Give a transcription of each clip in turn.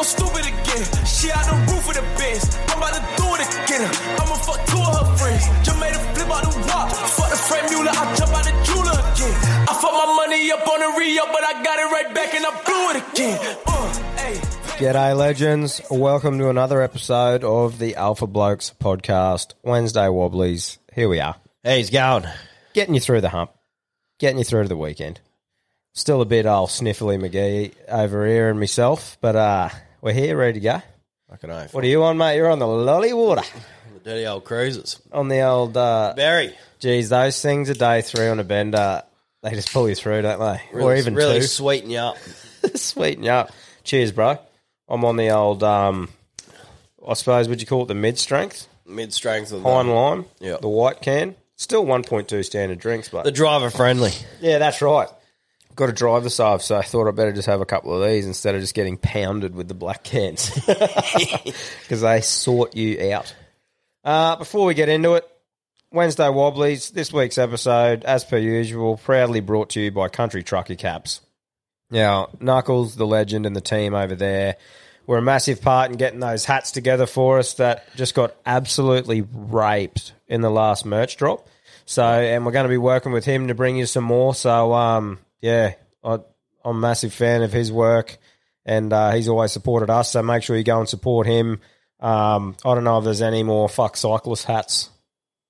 About go stupid again. She out the roof of the Benz. I'm about to do it again. I'ma fuck two of her friends. Just made a flip out the rock. Fuck the Fred Mueller. I jump out the jeweler again. I fuck my money up on the re but I got it right back and I blew it again. Uh, hey. G'day, legends. Welcome to another episode of the Alpha Blokes podcast. Wednesday Wobblies. Here we are. He's going. Getting you through the hump. Getting you through to the weekend. Still a bit old sniffly McGee over here and myself, but uh, we're here ready to go. Fucking oath. What are you on, mate? You're on the lolly water. The dirty old cruisers. On the old, uh, Barry. geez, those things a day three on a bender, they just pull you through, don't they? Really, or even really two. sweeten you up. Sweeten you up. Cheers, bro. I'm on the old, um, I suppose, would you call it the mid strength? Mid strength of Pine the, lime. Yeah. The white can. Still 1.2 standard drinks, but. the driver friendly. yeah, that's right. Got a driver's save, so I thought I'd better just have a couple of these instead of just getting pounded with the black cans. Because they sort you out. Uh, before we get into it, Wednesday Wobblies, this week's episode, as per usual, proudly brought to you by Country Trucker Caps. Now, Knuckles, the legend, and the team over there were a massive part in getting those hats together for us that just got absolutely raped in the last merch drop. So, and we're going to be working with him to bring you some more. So, um, yeah, I, I'm a massive fan of his work, and uh, he's always supported us. So make sure you go and support him. Um, I don't know if there's any more fuck cyclist hats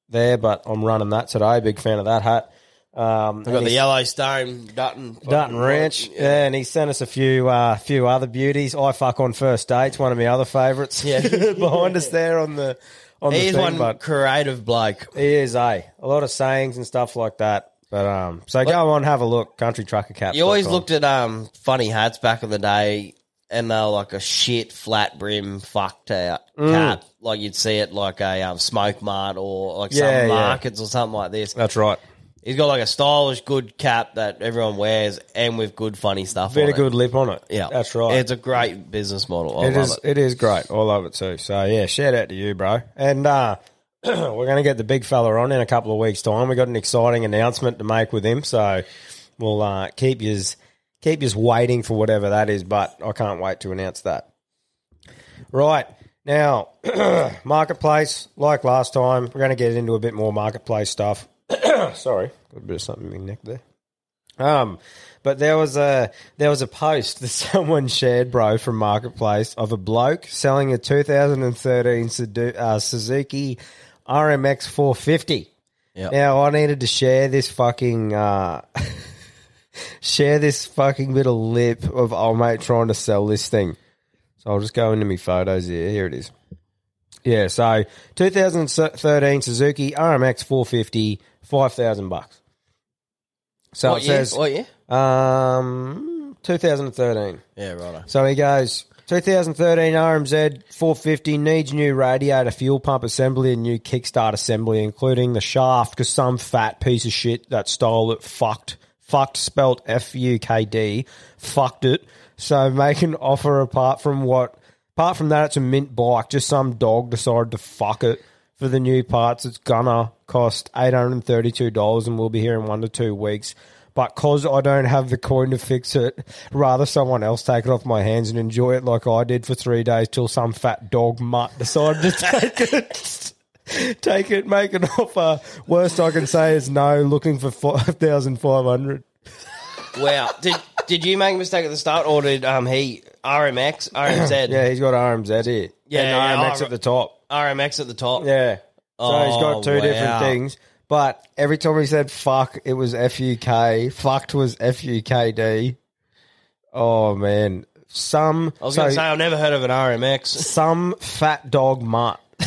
there, but I'm running that today. Big fan of that hat. Um, We've got the Yellowstone Dutton. Dutton Ranch, yeah. and he sent us a few uh, few other beauties. I fuck on first dates, one of my other favourites. Yeah. behind us there on the on the He's thing, one creative bloke. he is a a lot of sayings and stuff like that. But um, so go on, have a look. Country Trucker Cap. You always looked at um funny hats back in the day, and they were like a shit flat brim fucked out Mm. cap, like you'd see it like a um, smoke mart or like Yeah, yeah. some markets or something like this. That's right. He's got like a stylish, good cap that everyone wears, and with good funny stuff. Bit on of good It. lip on it. Yeah, that's right. It's a great business model. I It love is. it. It is great. I love it too. So yeah, shout out to you, bro. And uh, we're going to get the big fella on in a couple of weeks' time. We've got an exciting announcement to make with him, so we'll uh, keep you keep you waiting for whatever that is. But I can't wait to announce that. Right now, marketplace like last time, we're going to get into a bit more marketplace stuff. Sorry, got a bit of something in my neck there. Um, but there was a there was a post that someone shared, bro, from Marketplace of a bloke selling a 2013 uh, Suzuki RMX 450. Yep. Now I needed to share this fucking uh, share this fucking bit of lip of old mate trying to sell this thing. So I'll just go into my photos here. Here it is. Yeah, so 2013 Suzuki RMX 450, five thousand bucks. So What it year? says What year? um, 2013. Yeah, right. So he goes 2013 RMZ 450 needs new radiator, fuel pump assembly, and new kickstart assembly, including the shaft, because some fat piece of shit that stole it fucked, fucked spelt F U K D, fucked it. So make an offer apart from what, apart from that, it's a mint bike. Just some dog decided to fuck it for the new parts. It's gonna cost $832 and we'll be here in one to two weeks. But cause I don't have the coin to fix it, rather someone else take it off my hands and enjoy it like I did for three days till some fat dog mutt decided to take it. take it, make an offer. Worst I can say is no, looking for 5500 Wow. Did did you make a mistake at the start, or did um he RMX RMZ Yeah, he's got RMZ here. Yeah, and yeah, RMX oh, at the top. RMX at the top? Yeah. So he's got two wow. different things. But every time he said fuck, it was FUK. Fucked was FUKD. Oh, man. Some, I was so going to say I've never heard of an RMX. some fat dog mutt.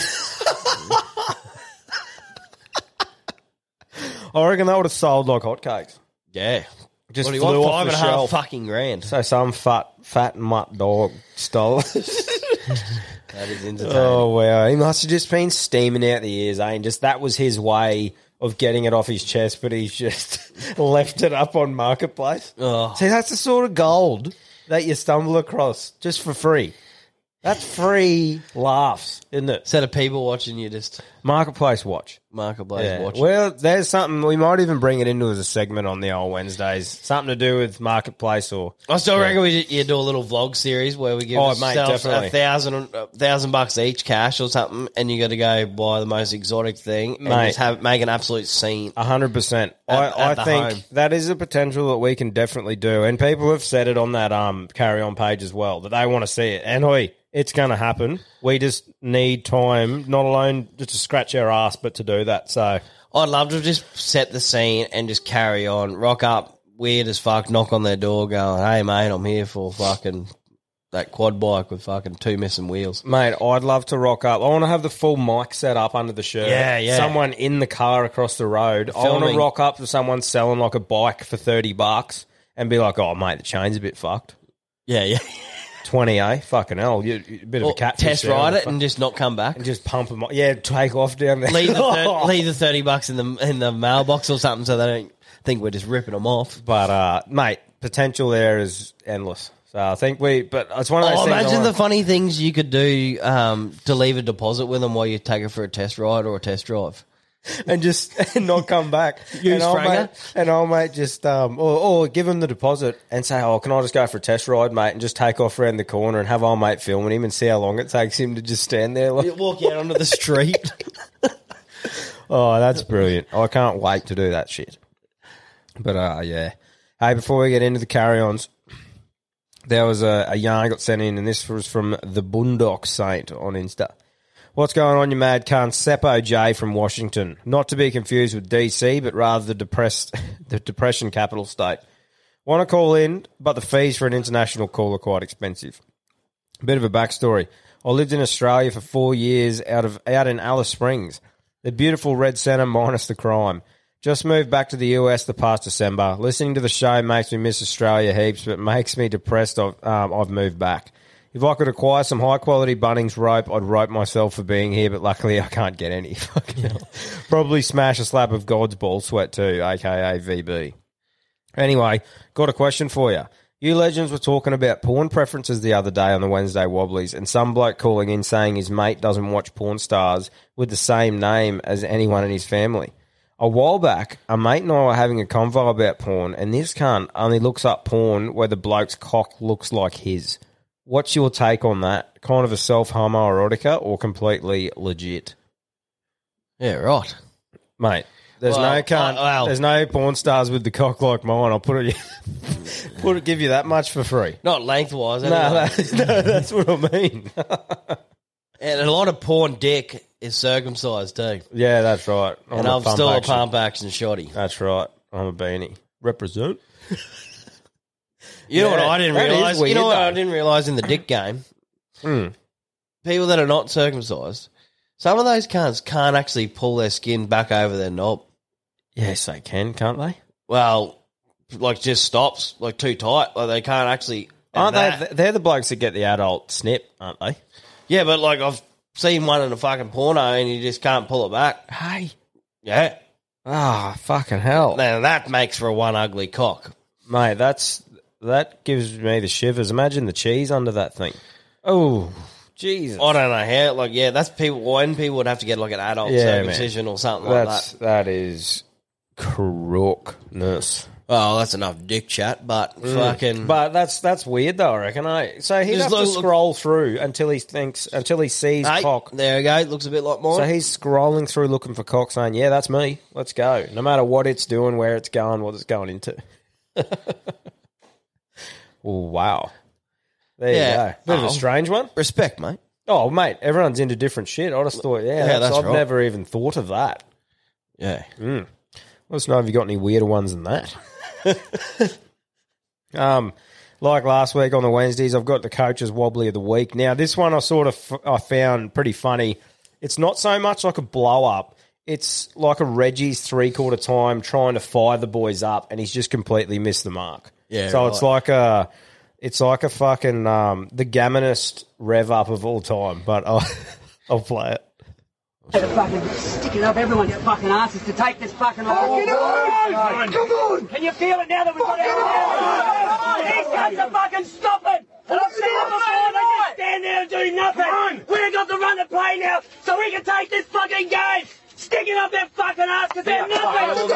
I reckon that would have sold like hotcakes. Yeah. Just What do you flew want? off Five the and a half shelf. fucking grand. So some fat, fat mutt dog stole. That is entertaining. Oh wow, he must have just been steaming out the ears, eh? And just that was his way of getting it off his chest, but he's just left it up on marketplace. Oh. See, that's the sort of gold that you stumble across just for free. That's free laughs, isn't it? Set of people watching you just Marketplace watch. Marketplace Yeah. watching. Well, there's something we might even bring it into as a segment on the old Wednesdays. Something to do with marketplace or I still reckon we you do a little vlog series where we give Oh, mate, ourselves definitely. a thousand a thousand bucks each cash or something, and you got to go buy the most exotic thing and Mate. just have make an absolute scene. A hundred percent. I, At- at the I think home. that is a potential that we can definitely do, and people have said it on that um carry on page as well that they want to see it. And oi, it's going to happen. We just need time, not alone just to scratch our ass, but to do that. So I'd love to just set the scene and just carry on, rock up weird as fuck, knock on their door, going, "Hey mate, I'm here for fucking that quad bike with fucking two missing wheels." Mate, I'd love to rock up. I want to have the full mic set up under the shirt. Yeah, yeah. Someone in the car across the road. I want to rock up to someone selling like a bike for 30 bucks and be like, oh, mate, the chain's a bit fucked. Yeah, yeah. 20, eh? Fucking hell. You, you- a bit of a cat test ride it and just not come back. and just pump them. Yeah, take off down there. leave the thir- leave the thirty bucks in the in the mailbox or something, so they don't think we're just ripping them off. But, uh, mate, potential there is endless. So I think we, but it's one of those Oh, things. I imagine wanna- the funny things you could do um, to leave a deposit with them while you take it for a test ride or a test drive. And just and not come back. Use and I'll mate, and I'll mate just um or, or give him the deposit and say, oh, can I just go for a test ride, mate, and just take off around the corner and have our mate filming him and see how long it takes him to just stand there. Like, walk out onto the street. oh, that's brilliant! I can't wait to do that shit. But uh, yeah. Hey, before we get into the carry-ons, there was a, a yarn got sent in, and this was from the Boondock Saint on Insta. What's going on, you mad cunt? Seppo J from Washington. Not to be confused with DC, but rather the depressed, the depression capital state. Want to call in, but the fees for an international call are quite expensive. Bit of a backstory. I lived in Australia for four years out of out in Alice Springs, the beautiful red centre minus the crime. Just moved back to the US the past December. Listening to the show makes me miss Australia heaps, but makes me depressed. I've, um, I've moved back. If I could acquire some high quality Bunnings rope, I'd rope myself for being here, but luckily I can't get any. Fucking hell. Probably smash a slab of God's ball sweat too, aka VB. Anyway, got a question for you. You legends were talking about porn preferences the other day on the Wednesday Wobblies, and some bloke calling in saying his mate doesn't watch porn stars with the same name as anyone in his family. A while back, a mate and I were having a convo about porn, and this cunt only looks up porn where the bloke's cock looks like his. What's your take on that? Kind of a self homoerotica or completely legit? yeah, right. Mate, there's Well, no cunt, uh, well- there's no porn stars with the cock like mine. I'll put it, put it, give you that much for free. Not lengthwise. No, Anyway. that, no, that's what I mean. and a lot of porn dick is circumcised too. yeah, that's right. I'm and I'm still action. a pump action shotty. That's right. I'm a beanie. Represent. You know what I didn't that is realize? You weird, know what I though. didn't realize in the dick game? Hmm. People that are not circumcised, some of those cunts can't actually pull their skin back over their knob. Yes, they can, can't they? Well, like just stops, like too tight. Like they can't actually Aren't they? They're the blokes that get the adult snip, aren't they? Yeah, but like I've seen one in a fucking porno and you just can't pull it back. Hey. Yeah. Ah, fucking hell. Now that makes for one ugly cock. Mate, that's that gives me the shivers. Imagine the cheese under that thing. Oh, Jesus. I don't know how. Like, yeah, that's people. When people would have to get like an adult Yeah, man. circumcision or something like That's that. that is crookness. Oh, that's enough dick chat. But mm. fucking. But that's that's weird though, I reckon. I so he'd Just have to look- look- scroll through until he thinks until he sees Hey, cock. there you go. Looks a bit like mine. So he's scrolling through looking for cock, saying, "Yeah, that's me. Let's go." No matter what it's doing, where it's going, what it's going into. oh, wow. There Yeah. you go. Bit of Oh. a strange one. Respect, mate. Oh, mate, everyone's into different shit. I just thought, yeah, that's, that's I've right. never even thought of that. Yeah. Let us know if you got any weirder ones than that. um, like last week on the Wednesdays, I've got the coach's wobbly of the week. Now, this one I sort of f- I found pretty funny. It's not so much like a blow up. It's like a Reggie's three quarter time trying to fire the boys up, and he's just completely missed the mark. Yeah, So it's like a, it's like a fucking um, the gammonest rev up of all time. But I'll, I'll play it. They're fucking sticking up everyone's fucking asses to take this fucking Fucking on! Come on! Can you feel it now that we've got it? These guys are fucking stopping! And I've seen it before, they just stand there and do nothing! We've got to run the play now so we can take this fucking game! Sticking up their fucking ass because they're nothing! Look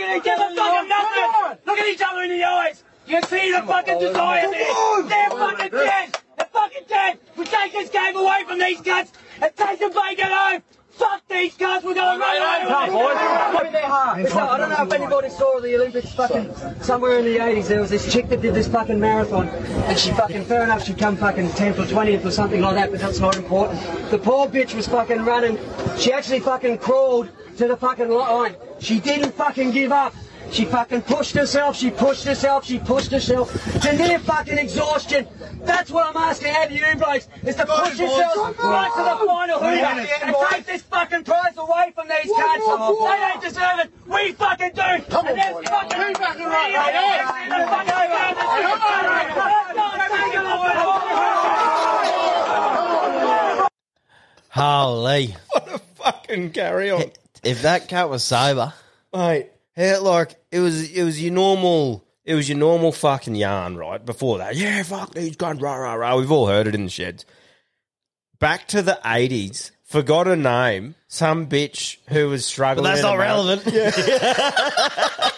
at each other fucking nothing! Look at each other in the eyes! You see the fucking desire there! They're fucking dead! They're fucking dead! We take this game away from these cunts and take them back at home! Fuck these guys, we're gonna run over them! I don't know if anybody saw the Olympics fucking somewhere in the 80s. There was this chick that did this fucking marathon, and she fucking, fair enough, she'd come fucking 10th or 20th or something like that, but that's not important. The poor bitch was fucking running. She actually fucking crawled to the fucking line. She didn't fucking give up. She fucking pushed herself, she pushed herself, she pushed herself to near fucking exhaustion. That's what I'm asking out of you blokes, is to push yourselves right to the final hooter and take this fucking prize away from these cunts. They don't deserve it. We fucking do. and there's fucking three of them in the fucking game that's Holy. Fucking carry on, If that cat was sober. mate. Yeah, like it was, it was your normal, it was your normal fucking yarn, right? Before that, yeah, fuck these guns, rah rah rah. We've all heard it in the sheds. Back to the eighties, forgot a name, some bitch who was But struggling. that's not relevant.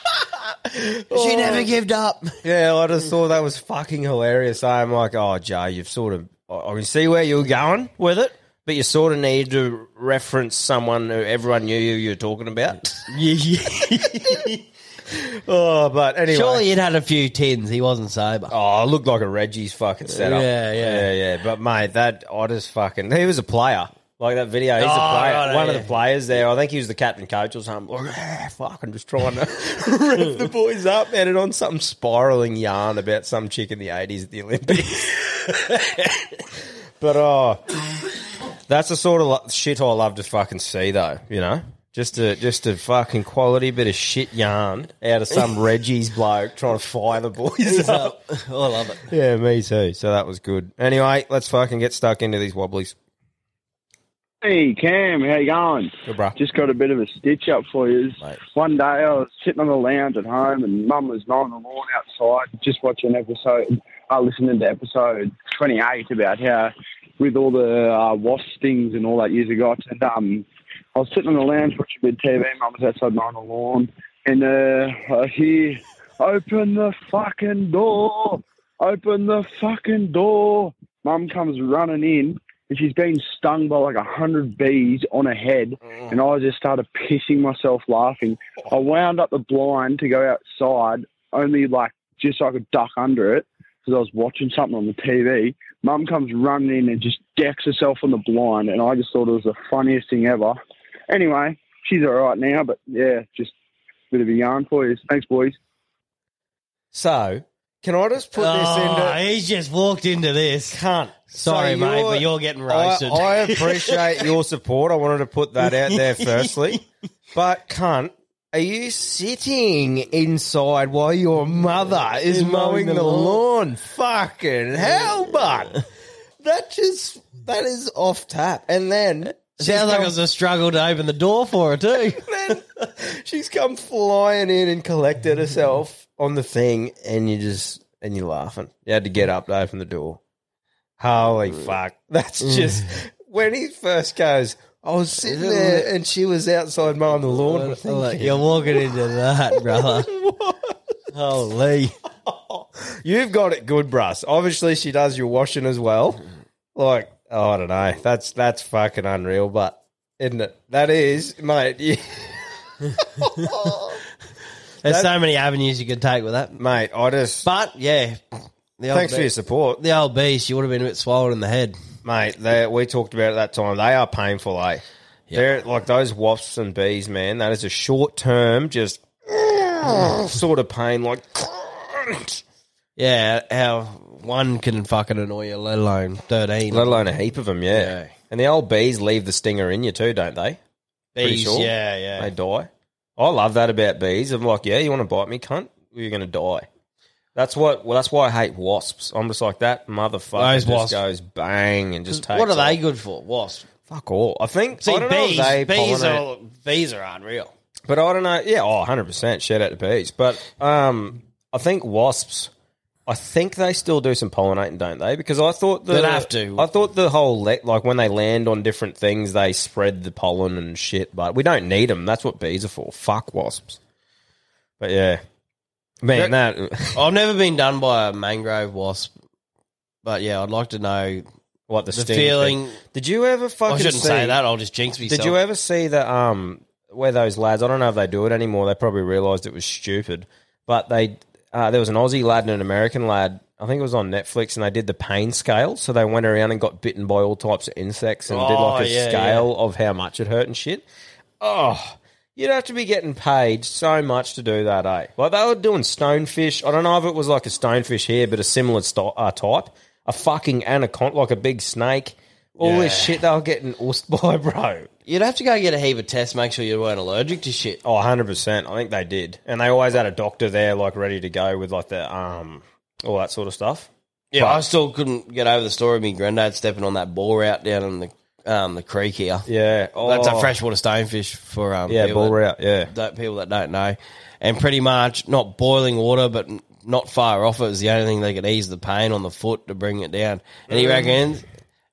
she never gave up. Yeah, I just thought that was fucking hilarious. I'm like, oh, Jay, you've sort of, I can see where you're going with it, but you sort of need to reference someone who everyone knew you you were talking about. oh, but anyway. Surely he'd had a few tins. He wasn't sober. Oh, it looked like a Reggie's fucking setup. Yeah, yeah. yeah, yeah. But mate, that I just fucking he was a player. Like that video, he's Oh, a player. right, One of the players there. I think he was the captain coach or something. Like, ah, fucking just trying to rev the boys up. And it on some spiraling yarn about some chick in the eighties at the Olympics. but oh, that's the sort of lo- shit I love to fucking see, though. You know. Just a just a fucking quality bit of shit yarn out of some Reggie's bloke trying to fire the boys up. I love it. Yeah, me too. So that was good. Anyway, let's fucking get stuck into these wobblies. Hey Cam, how you going? Good, bro. Just got a bit of a stitch up for you. Mate. One day I was sitting on the lounge at home and Mum was mowing the lawn outside, just watching episode, uh, listening to episode 28 about how with all the uh, wasp stings and all that years ago. And um, I was sitting on the lounge watching a bit TV. Mum was outside mowing the lawn, and uh, I hear, "Open the fucking door! Open the fucking door!" Mum comes running in, and she's been stung by like a hundred bees on her head, and I just started pissing myself laughing. I wound up the blind to go outside, only like just so I could duck under it because I was watching something on the TV. Mum comes running in and just decks herself on the blind, and I just thought it was the funniest thing ever. Anyway, she's all right now, but yeah, just a bit of a yarn for you. Thanks, boys. So, can I just put Oh, this into he's just walked into this. Can't. Sorry, So mate, but you're getting roasted. I, I appreciate your support. I wanted to put that out there firstly. But cunt, Are you sitting inside while your mother is mowing the lawn? Fucking hell, but that just that is off tap. And then Sounds like it come- was a struggle to open the door for her too. then she's come flying in and collected herself on the thing, and you just and you're laughing. You had to get up to open the door. Holy mm. fuck! That's mm. just when he first goes. I was sitting there, and she was outside mowing the lawn. Like, you're walking into that, brother. Holy. You've got it good, Bruss. Obviously, she does your washing as well. Like, oh, I don't know. That's that's fucking unreal, but isn't it? That is, mate. You, There's so many avenues you could take with that. mate, I just But yeah, the old thanks for your support. The old beast, you would have been a bit swollen in the head. Mate, they, we talked about it that time. They are painful, eh? They're like those wasps and bees, man. That is a short term, just sort of pain. Like, Yeah, how one can fucking annoy you, let alone thirteen. let alone a heap of them, yeah. And the old bees leave the stinger in you too, don't they? Pretty bees. Yeah, yeah. They die. I love that about bees. I'm like, yeah, you want to bite me, cunt? You're going to die. That's what. Well, that's why I hate wasps. I'm just like that motherfucker. Those just wasps. goes bang and just takes. what are they off. good for? Wasps. Fuck all. I think. See, I don't know if bees. they bees pollinate- are bees are unreal. But I don't know. Yeah, oh, 100%. Shout out to bees. But um, I think wasps, I think they still do some pollinating, don't they? Because I thought the, They'd have to. I thought the whole, le- like when they land on different things, they spread the pollen and shit. But we don't need them. That's what bees are for. Fuck wasps. But yeah. Man, that. I've never been done by a mangrove wasp, but yeah, I'd like to know What the, the sting feeling. thing. Did you ever fucking I shouldn't see, say that. I'll just jinx myself. Did you ever see the um where those lads? I don't know if they do it anymore. They probably realised it was stupid, but they uh, there was an Aussie lad and an American lad. I think it was on Netflix, and they did the pain scale. So they went around and got bitten by all types of insects and did like Oh, a yeah, scale of how much it hurt and shit. Oh, you'd have to be getting paid so much to do that, eh? Like they were doing stonefish. I don't know if it was like a stonefish here, but a similar sto- uh, type. A fucking anaconda, like a big snake. All this Yeah. shit they were getting oosed by, bro. You'd have to go get a heap of tests, make sure you weren't allergic to shit. Oh, 100%. I think they did. And they always had a doctor there, like, ready to go with, like, the, um, all that sort of stuff. Yeah, I still couldn't get over the story of me granddad stepping on that bullrout down in the um, the creek here. Yeah. Oh, That's a freshwater stonefish for um, Yeah, people that- route. Yeah. that people that don't know, and pretty much not boiling water, but n- not far off it was the only thing they could ease the pain on the foot to bring it down. And he Mm. reckons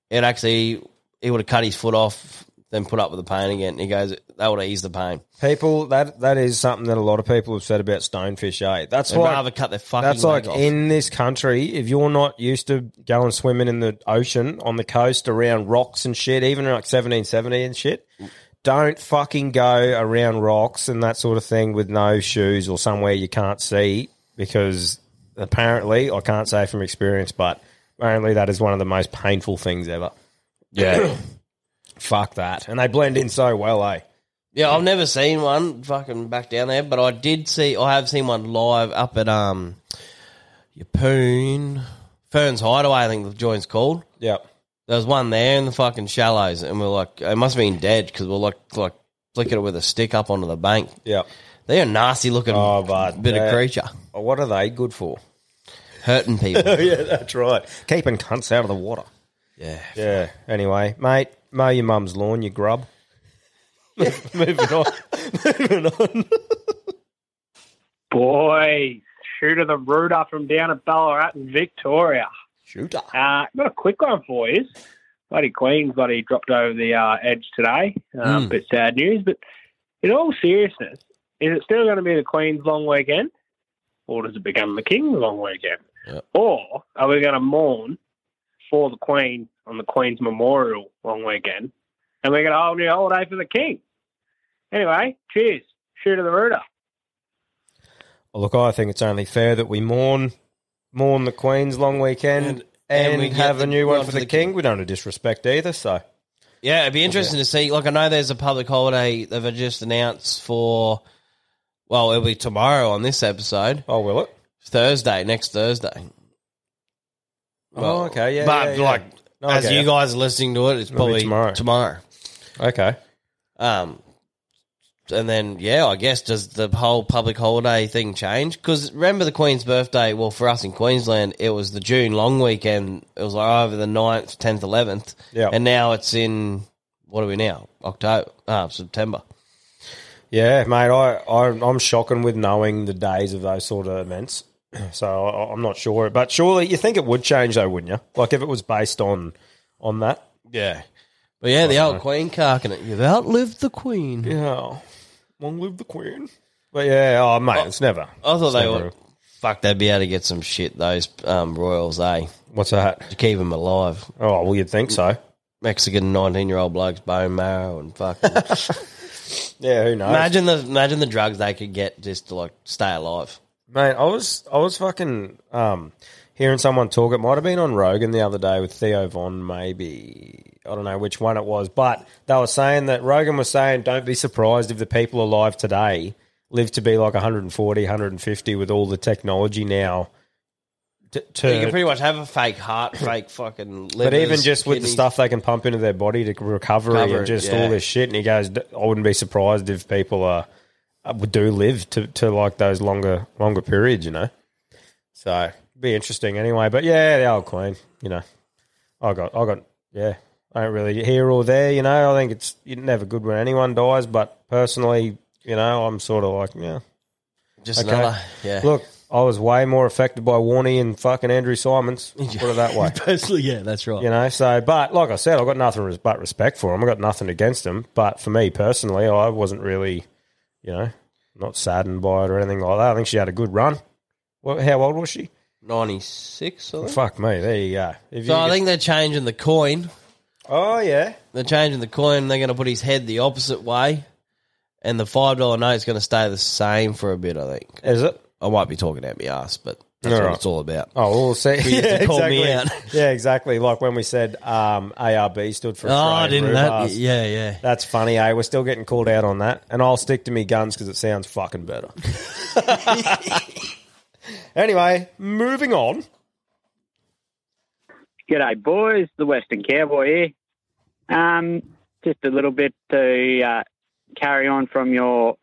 it actually he would have cut his foot off, then put up with the pain again. And he goes that would ease the pain. People, that that is something that a lot of people have said about stonefish, eh? That's They'd like, rather cut their fucking that's like off. in this country, if you're not used to going swimming in the ocean, on the coast, around rocks and shit, even like 1770 and shit, don't fucking go around rocks and that sort of thing with no shoes or somewhere you can't see because apparently, I can't say from experience, but apparently that is one of the most painful things ever. Yeah. Fuck that. And they blend in so well, eh? Yeah, I've never seen one fucking back down there, but I did see. I have seen one live up at um, Yeppoon Ferns Hideaway. I think the joint's called. Yep. There was one there in the fucking shallows, and we're like, it must have been dead because we're like like flicking it with a stick up onto the bank. Yep. They're nasty looking Oh, but bit of they're- creature, What are they good for? hurting people. yeah, that's right. Keeping cunts out of the water. yeah, Yeah. Anyway, mate, mow your mum's lawn, you grub. Moving on. Moving on. Boy, shooter the rooter from down at Ballarat in Victoria. Shooter. Uh, got a quick one for you. Bloody Queen's bloody dropped over the uh, edge today. Um, Bit sad news, but in all seriousness, is it still going to be the Queen's long weekend, or does it become the King's long weekend, Yep. or are we going to mourn for the Queen on the Queen's Memorial long weekend, and we get a whole new holiday for the King? Anyway, cheers, shooter the rooter. Well, look, I think it's only fair that we mourn mourn the Queen's long weekend and, And- and we have a new one one for for the, the King. We don't want to disrespect either, so. yeah. It'd be interesting to see. Like I know there's a public holiday they've just announced for. Well, it'll be tomorrow on this episode, Oh, will it? Thursday, next Thursday. Oh, okay, yeah. but yeah, yeah. like No, as okay. you guys are listening to it, it's It'll probably tomorrow. Tomorrow. Okay. Um, and then yeah, I guess does the whole public holiday thing change? Because remember the Queen's birthday? Well, for us in Queensland, it was the June long weekend. It was like over the 9th, tenth, eleventh. Yeah. and now it's in what are we now? October, ah, September. Yeah, mate, I, I I'm shocking with knowing the days of those sort of events. So I, I'm not sure, but surely you think it would change though, wouldn't you? Like if it was based on on that. Yeah, but yeah, the old Queen carking it. You've outlived the Queen. Yeah, long live the Queen. But yeah, oh mate, it's never. I thought it's they never- would. Fuck, they'd be able to get some shit. Those um, royals, eh? What's that? To keep them alive. Oh well, you'd think so. Mexican nineteen-year-old blokes, bone marrow, and fucking. Yeah, who knows? imagine the imagine the drugs they could get just to like stay alive. Mate, I was I was fucking um, hearing someone talk. It might have been on Rogan the other day with Theo Von, maybe. I don't know which one it was, but they were saying that Rogan was saying, don't be surprised if the people alive today live to be like 140, 150 with all the technology now. To, to- you can pretty much have a fake heart, fake fucking. Livers, but even just with the kidneys. stuff they can pump into their body to recovery Cover and it, just yeah. all this shit, and he goes, I wouldn't be surprised if people are Uh, do live to, to like those longer longer periods, you know. So be interesting anyway. But yeah, the old Queen, you know, I got I got yeah. I don't really here or there, you know. I think it's never good when anyone dies, but personally, you know, I'm sort of like, yeah, just okay. another. Yeah, Look, I was way more affected by Warney and fucking Andrew Symonds. Put it that way. personally, yeah, that's right. You know, so but like I said, I've got nothing but respect for him. I've got nothing against him. But for me personally, I wasn't really, you know, not saddened by it or anything like that. I think she had a good run. Well, how old was she? Ninety six. Fuck me, there you go. If So you I think they're changing the coin. oh yeah, They're changing the coin. They're going to put his head the opposite way, and the five dollar note's going to stay the same for a bit. I think. is it? I might be talking out my ass, but that's All what right. it's all about. Oh, we'll see. You have to call me out. yeah, exactly. Like when we said um, ARB stood for Oh, I didn't Brew that? Yeah, yeah. That's funny, eh? We're still getting called out on that, and I'll stick to me guns because it sounds fucking better. anyway, moving on. G'day, boys. The Western Cowboy here. Um, just a little bit to uh, carry on from your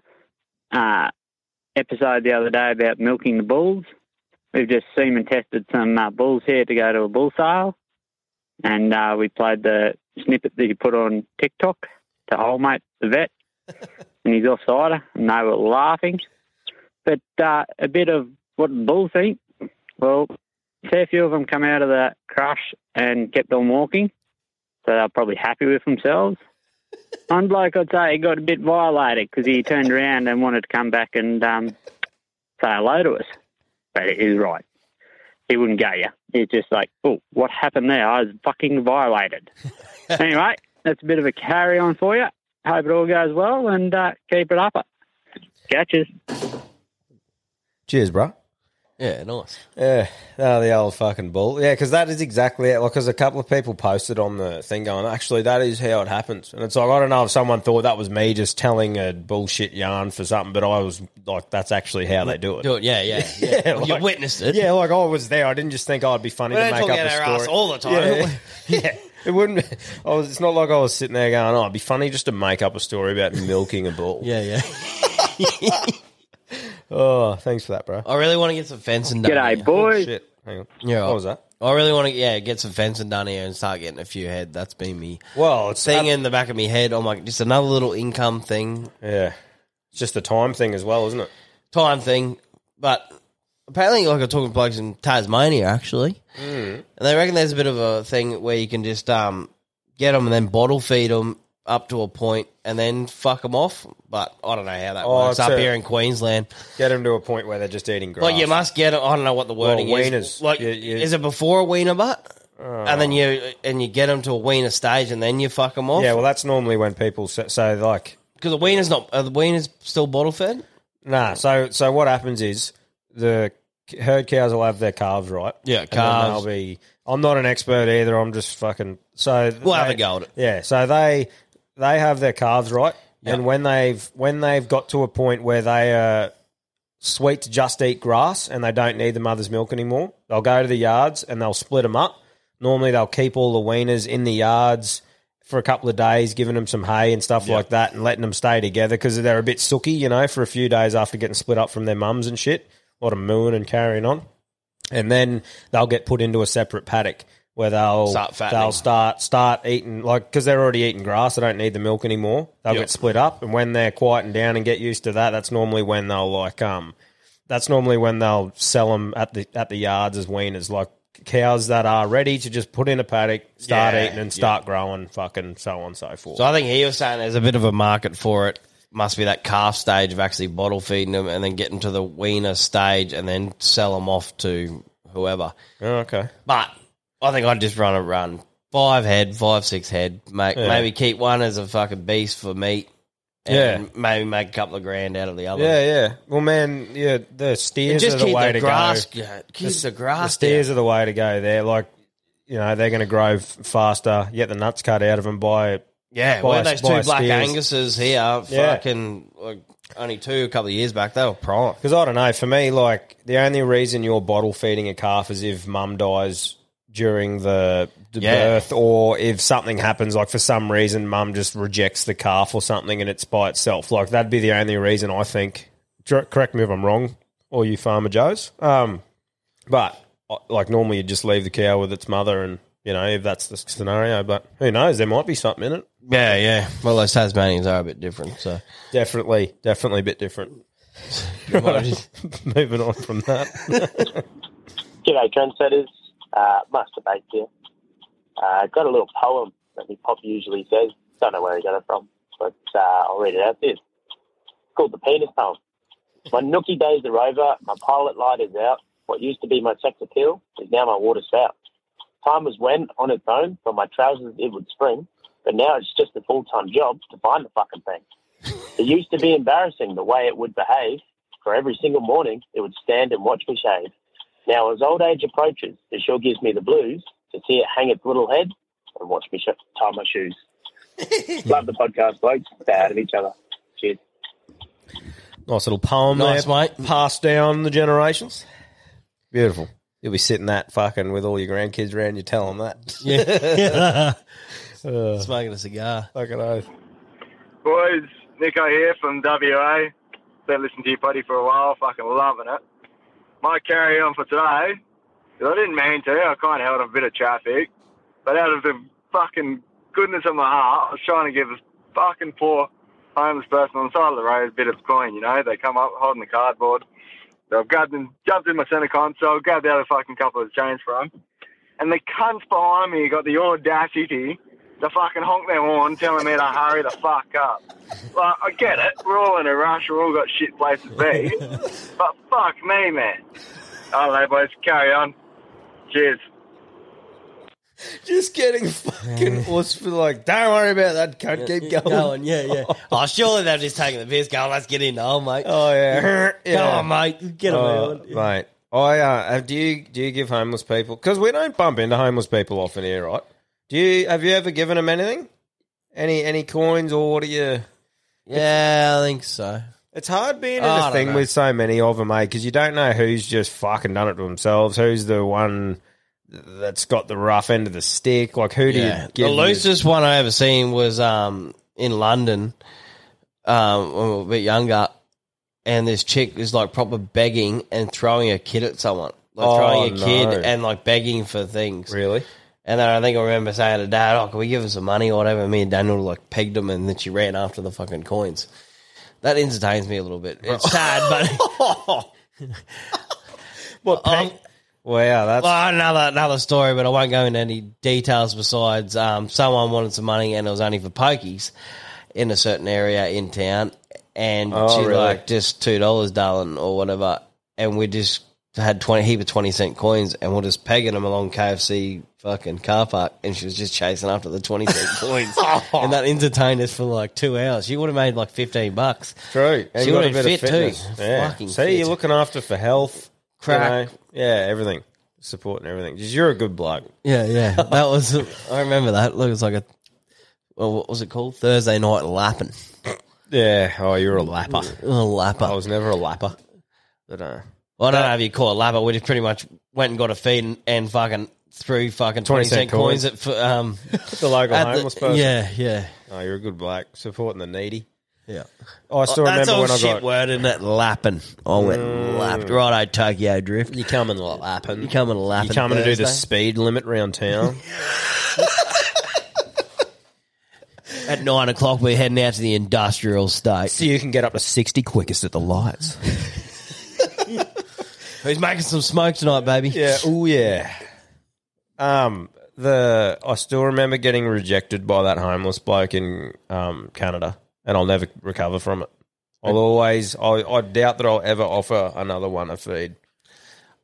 uh, episode the other day about milking the bulls. We've just semen tested some uh, bulls here to go to a bull sale, and uh, we played the snippet that you put on TikTok to old mate the vet, and he's offsider, and they were laughing. But uh, a bit of what bulls think. Well, a fair few of them come out of the crush and kept on walking, so they're probably happy with themselves. One bloke, I'd say, he got a bit violated because he turned around and wanted to come back and um, say hello to us. But he's right. He wouldn't go you. He's just like, oh, what happened there? I was fucking violated. anyway, that's a bit of a carry on for you. Hope it all goes well and uh, keep it up. Catches. Cheers, bro. Yeah, nice. Yeah, oh, the old fucking bull. Yeah, because that is exactly it. Like, because a couple of people posted on the thing going, actually, that is how it happens. And it's like, I don't know if someone thought that was me just telling a bullshit yarn for something, but I was like, that's actually how they do it. Do it. Yeah, yeah, yeah. Yeah, Well, you witnessed it. Yeah, like I was there. I didn't just think oh, it'd be funny We to make up a story ass all the time. Yeah, yeah. It wouldn't. I was. It's not like I was sitting there going, "Oh, it'd be funny just to make up a story about milking a bull." Yeah, yeah. Oh, thanks for that, bro. I really want to get some fencing done. G'day, here. boys. Shit. Hang on. Yeah, What was that? I really want to, yeah, get some fencing done here and start getting a few head. That's been me Well, it's thing in the back of my head. I'm like, just another little income thing, Yeah, it's just the time thing as well, isn't it? time thing. But apparently, like I'm talking to blokes in Tasmania, actually, Mm. and they reckon there's a bit of a thing where you can just um get them and then bottle feed them up to a point and then fuck them off. But I don't know how that Oh, works up here in Queensland. Get them to a point where they're just eating grass. Like you must get. I don't know what the wording is. weaners. Like, You- you- is it before a weaner butt? Oh. And then you and you get them to a weaner stage, and then you fuck them off. Yeah, well, that's normally when people say, so like, because the weaner's not. Are the weaners still bottle fed? nah. So, so what happens is the herd cows will have their calves right. Yeah, And then calves. they'll be. I'm not an expert either. I'm just fucking. So We'll have a go at it. Yeah. So they they have their calves right, Yeah. and when they've when they've got to a point where they are sweet to just eat grass and they don't need the mother's milk anymore, they'll go to the yards and they'll split them up. Normally, they'll keep all the weaners in the yards for a couple of days, giving them some hay and stuff like that, and letting them stay together because they're a bit sooky, you know, for a few days after getting split up from their mums and shit. A lot of mooing and carrying on, and then they'll get put into a separate paddock where they'll Start fattening. they'll start start eating like because they're already eating grass. They don't need the milk anymore. They'll Yep. get split up, and when they're quieting down and get used to that, that's normally when they'll like um, that's normally when they'll sell them at the at the yards as weaners, like cows that are ready to just put in a paddock, start Yeah, eating, and start growing, fucking so on and so forth. So I think he was saying there's a bit of a market for it. Must be that calf stage of actually bottle feeding them and then getting to the weaner stage and then sell them off to whoever. Oh, okay. But I think I'd just run a run. Five head, five, six head. Make, Yeah. Maybe keep one as a fucking beast for meat. And maybe make a couple of grand out of the other. Yeah, yeah. Well, man, yeah, the steers just are the keep way the to grass- go. keep the grass steers are the way to go. There, like you know, they're going to grow f- faster. Get the nuts cut out of them by Yeah, by, well, those two by black steers. Anguses here, Yeah. fucking like, only two a couple of years back, they were prime. Because I don't know. For me, like the only reason you're bottle feeding a calf is if mum dies during the, the Yeah. birth, or if something happens, like for some reason, mum just rejects the calf or something, and it's by itself. Like that'd be the only reason I think. Correct me if I'm wrong, or you farmer Joes. Um, but uh, like normally you just leave the cow with its mother, and you know if that's the scenario. But who knows? There might be something in it. Yeah, yeah. Well, those Tasmanians are a bit different, so Definitely, definitely a bit different. Moving on from that. G'day, trendsetters. Uh, Master Bake here. Uh, got a little poem that my pop usually says. Don't know where he got it from, but uh, I'll read it out there. It's called The Penis Poem. My nookie days are over. My pilot light is out. What used to be my sex appeal is now my water spout. Time was when, on its own, for my trousers it would spring, but now it's just a full-time job to find the fucking thing. It used to be embarrassing the way it would behave. For every single morning, it would stand and watch me shave. Now, as old age approaches, it sure gives me the blues to see it hang its little head and watch me sh- tie my shoes. Love the podcast, blokes. Stay out of each other. Cheers. Nice little poem Nice, there, mate. Passed down the generations. Beautiful. You'll be sitting that fucking with all your grandkids around you, tell them that. Yeah. Uh, Smoking a cigar. fucking oath. Boys, Nico here from WA. Been listening to your buddy for a while, fucking loving it. My carry on for today, 'cause I didn't mean to, I kind of held a bit of traffic, but out of the fucking goodness of my heart, I was trying to give a fucking poor homeless person on the side of the road a bit of coin, you know? They come up holding the cardboard. So I've grabbed them, jumped in my centre console, grabbed out a fucking couple of change for them. And the cunts behind me got the audacity to fucking honk their horn telling me to hurry the fuck up. Like, I get it. We're all in a rush. We're all got shit places to be. but fuck me, man. I don't know, boys. Carry on. Cheers. Just getting fucking us for like, don't worry about that, cunt, keep going. Going, yeah, yeah. Oh, surely they're just taking the piss, Go, let's get in the hole, mate. Oh, yeah. Come Yeah. on, mate. Get them Oh, out. mate. I uh, have- do you do you give homeless people because we don't bump into homeless people often here, right? Do you have you ever given them anything, any any coins or what do you? Yeah, I think so. It's hard being in Oh, I a don't thing know. with so many of them, mate, because you don't know who's just fucking done it to themselves, who's the one that's got the rough end of the stick. Like, who do Yeah. you give? The loosest one I ever seen was um, in London um, when we were a bit younger, and this chick is like proper begging and throwing a kid at someone. Like Oh, throwing a no. kid and like begging for things. Really? And then I think I remember saying to dad, "Oh, can we give her some money or whatever?" Me and Daniel like pegged him, and then she ran after the fucking coins. That entertains me a little bit. It's sad, but What? Peg? wow, that's well, another another story. But I won't go into any details. Besides, um, someone wanted some money, and it was only for pokies in a certain area in town, and Oh, she's really? like, "Just two dollars, darling, or whatever." And we just had twenty heap of twenty cent coins, and we're just pegging them along KFC fucking car park, and she was just chasing after the twenty points. and that entertained us for like two hours. She would have made like fifteen bucks. True. And She you got would a have bit fit of fitness. too. Yeah. Fucking See, fit. you're looking after for health, you know? yeah, everything, support and everything. 'Cause You're a good bloke. Yeah, yeah. That was. I remember that. Look, it was like a. Well, what was it called? Thursday night lapping. Yeah. Oh, you're a lapper. A lapper. I was never a lapper. But uh, Well, I don't know if you call it lapper. We just pretty much went and got a feed and, and fucking threw fucking 20 20 cent cent coins coins. at, f- um, the local at the- homeless person. Yeah, yeah. Oh, you're a good bloke, supporting the needy. Yeah. Oh, I still That's remember all when I shit got word in that lapping. I went Mm. lapped. Right, Tokyo Drift. You coming lapping? You coming lapping? You coming to do the speed limit round town? At nine o'clock, we're heading out to the industrial state. so you can get up to sixty quickest at the lights. He's making some smoke tonight, baby? Yeah. Oh yeah. Um. The I still remember getting rejected by that homeless bloke in um, Canada, and I'll never recover from it. I'll always. I, I doubt that I'll ever offer another one a feed.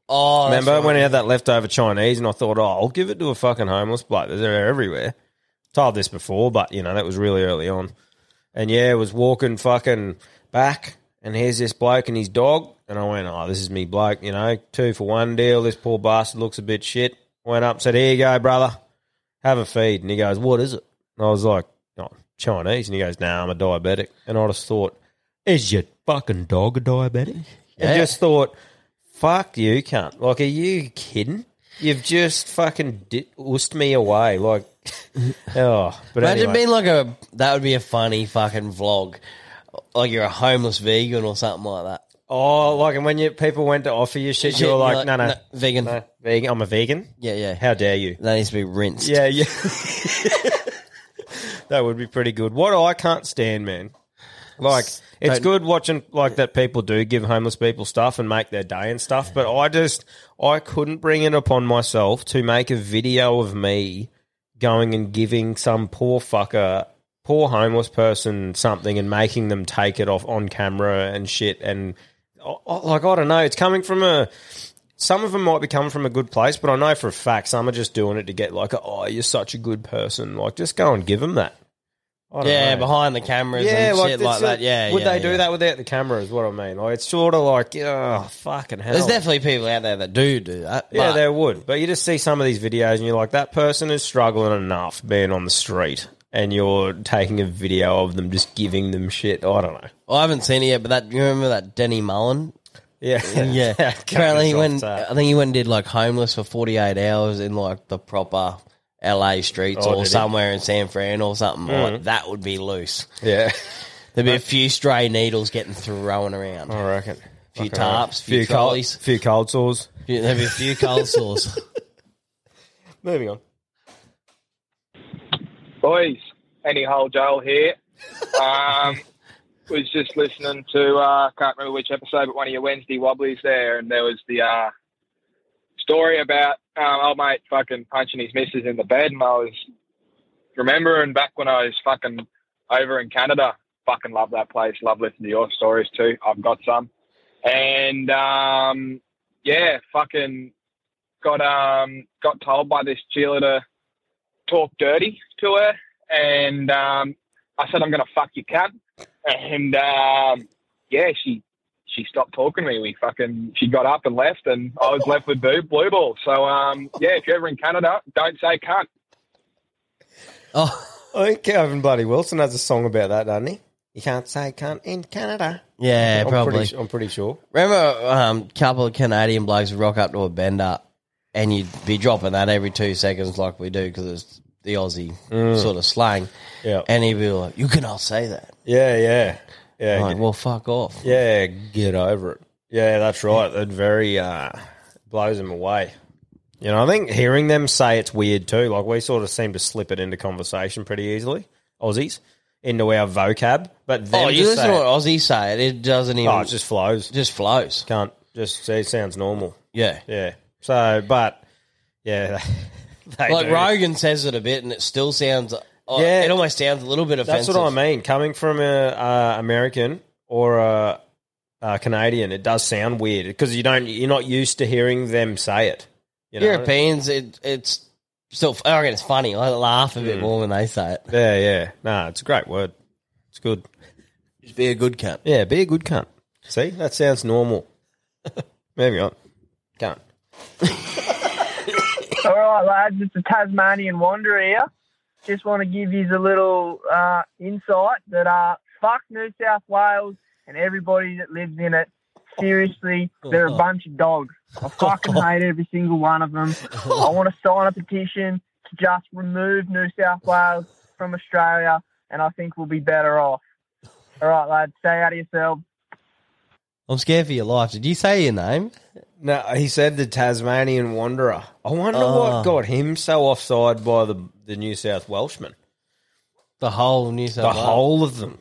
Oh, Remember when. I had that leftover Chinese, and I thought, oh, I'll give it to a fucking homeless bloke. They're everywhere. Told this before, but you know that was really early on. And yeah, was walking fucking back, and here's this bloke and his dog, and I went, oh, this is me bloke, you know, two for one deal. This poor bastard looks a bit shit. Went up, said, here you go, brother, have a feed. And he goes, what is it? And I was like, oh, Chinese. And he goes, nah, I'm a diabetic. And I just thought, is your fucking dog a diabetic? Yeah. And just thought, fuck you, cunt. Like, are you kidding? You've just fucking di- me away. Like, oh. But Imagine anyway. being like a that would be a funny fucking vlog. Like you're a homeless vegan or something like that. Oh, like, and when you people went to offer you shit, you were like, no, no, "No, vegan." no, vegan. I'm a vegan. Yeah, yeah. How dare you? That needs to be rinsed. Yeah, yeah. that would be pretty good. What I can't stand, man. Like, it's Don't- good watching like that people do give homeless people stuff and make their day and stuff, but I just I couldn't bring it upon myself to make a video of me going and giving some poor fucker poor homeless person something and making them take it off on camera and shit and like I don't know, it's coming from a some of them might be coming from a good place, but I know for a fact some are just doing it to get like, a, oh, you're such a good person. Like, just go and give them that. I don't Yeah, know. behind the cameras and shit like it's that. Yeah, would yeah, they do yeah. that without the camera? Is what I mean. Like, it's sort of like, oh, fucking hell. There's definitely people out there that do do that. yeah, but- there would, but you just see some of these videos and you're like, that person is struggling enough being on the street, and you're taking a video of them just giving them shit. I don't know. I haven't seen it yet, but that you remember that Denny Mullen? Yeah, yeah. Apparently, he went. I think he went and did like homeless for forty eight hours in like the proper LA streets Oh, or did he? somewhere in San Fran or something. Mm. Like, that would be loose. Yeah, There'd be a few stray needles getting thrown around. I reckon. A few Fucking hell. tarps, few, few trolleys. few cold sores. There'd be a few cold sores. Moving on. Boys, Any Hole Joel here. Um, was just listening to, uh, can't remember which episode, but one of your Wednesday Wobblies there, and there was the uh, story about um, old mate fucking punching his missus in the bed, and I was remembering back when I was fucking over in Canada. Fucking love that place. Love listening to your stories too. I've got some. And um, yeah, fucking got um got told by this cheerleader to talk dirty to her, and um, I said I'm gonna fuck you, cunt. And um, yeah, she she stopped talking to me. We fucking she got up and left, and I was left with blue blue ball. So um, yeah, if you're ever in Canada, don't say cunt. Oh, I think Kevin Bloody Wilson has a song about that, doesn't he? You can't say cunt in Canada. Yeah, I'm probably. Pretty, I'm pretty sure. Remember, um, a couple of Canadian blokes would rock up to a bender, and you'd be dropping that every two seconds, like we do, because it's the Aussie Mm. sort of slang. Yeah. And he'd be like, "You cannot say that." Yeah, yeah, yeah. Like, well, fuck off. Yeah, get over it. Yeah, that's right. That very uh, blows them away. You know, I think hearing them say it's weird too. Like we sort of seem to slip it into conversation pretty easily, Aussies, into our vocab. But Oh, you listen to what Aussie say it; it doesn't even. Oh, it just flows. Just flows. Can't just it sounds normal. Yeah. Yeah. So, but yeah, they like do. Rogan says it a bit, and it still sounds. Oh, Yeah. it almost sounds a little bit offensive. That's what I mean. Coming from a uh, American or a, a Canadian, it does sound weird because you don't. You're not used to hearing them say it. You know? Europeans, it, it's still. I reckon it's funny. I laugh a bit Mm. more when they say it. Yeah, yeah. Nah, it's a great word. It's good. Just be a good cunt. Yeah, be a good cunt. See, that sounds normal. Maybe not. Cunt. All right, lads, it's a Tasmanian Wanderer here. Just want to give you a little uh, insight that uh, fuck New South Wales and everybody that lives in it. seriously, they're a bunch of dogs. I fucking hate every single one of them. I want to sign a petition to just remove New South Wales from Australia, and I think we'll be better off. All right, lads, stay out of yourselves. I'm scared for your life. Did you say your name? No, he said the Tasmanian Wanderer. I wonder Oh. what got him so offside by the the New South Welshman. The whole New South The Wales. whole of them.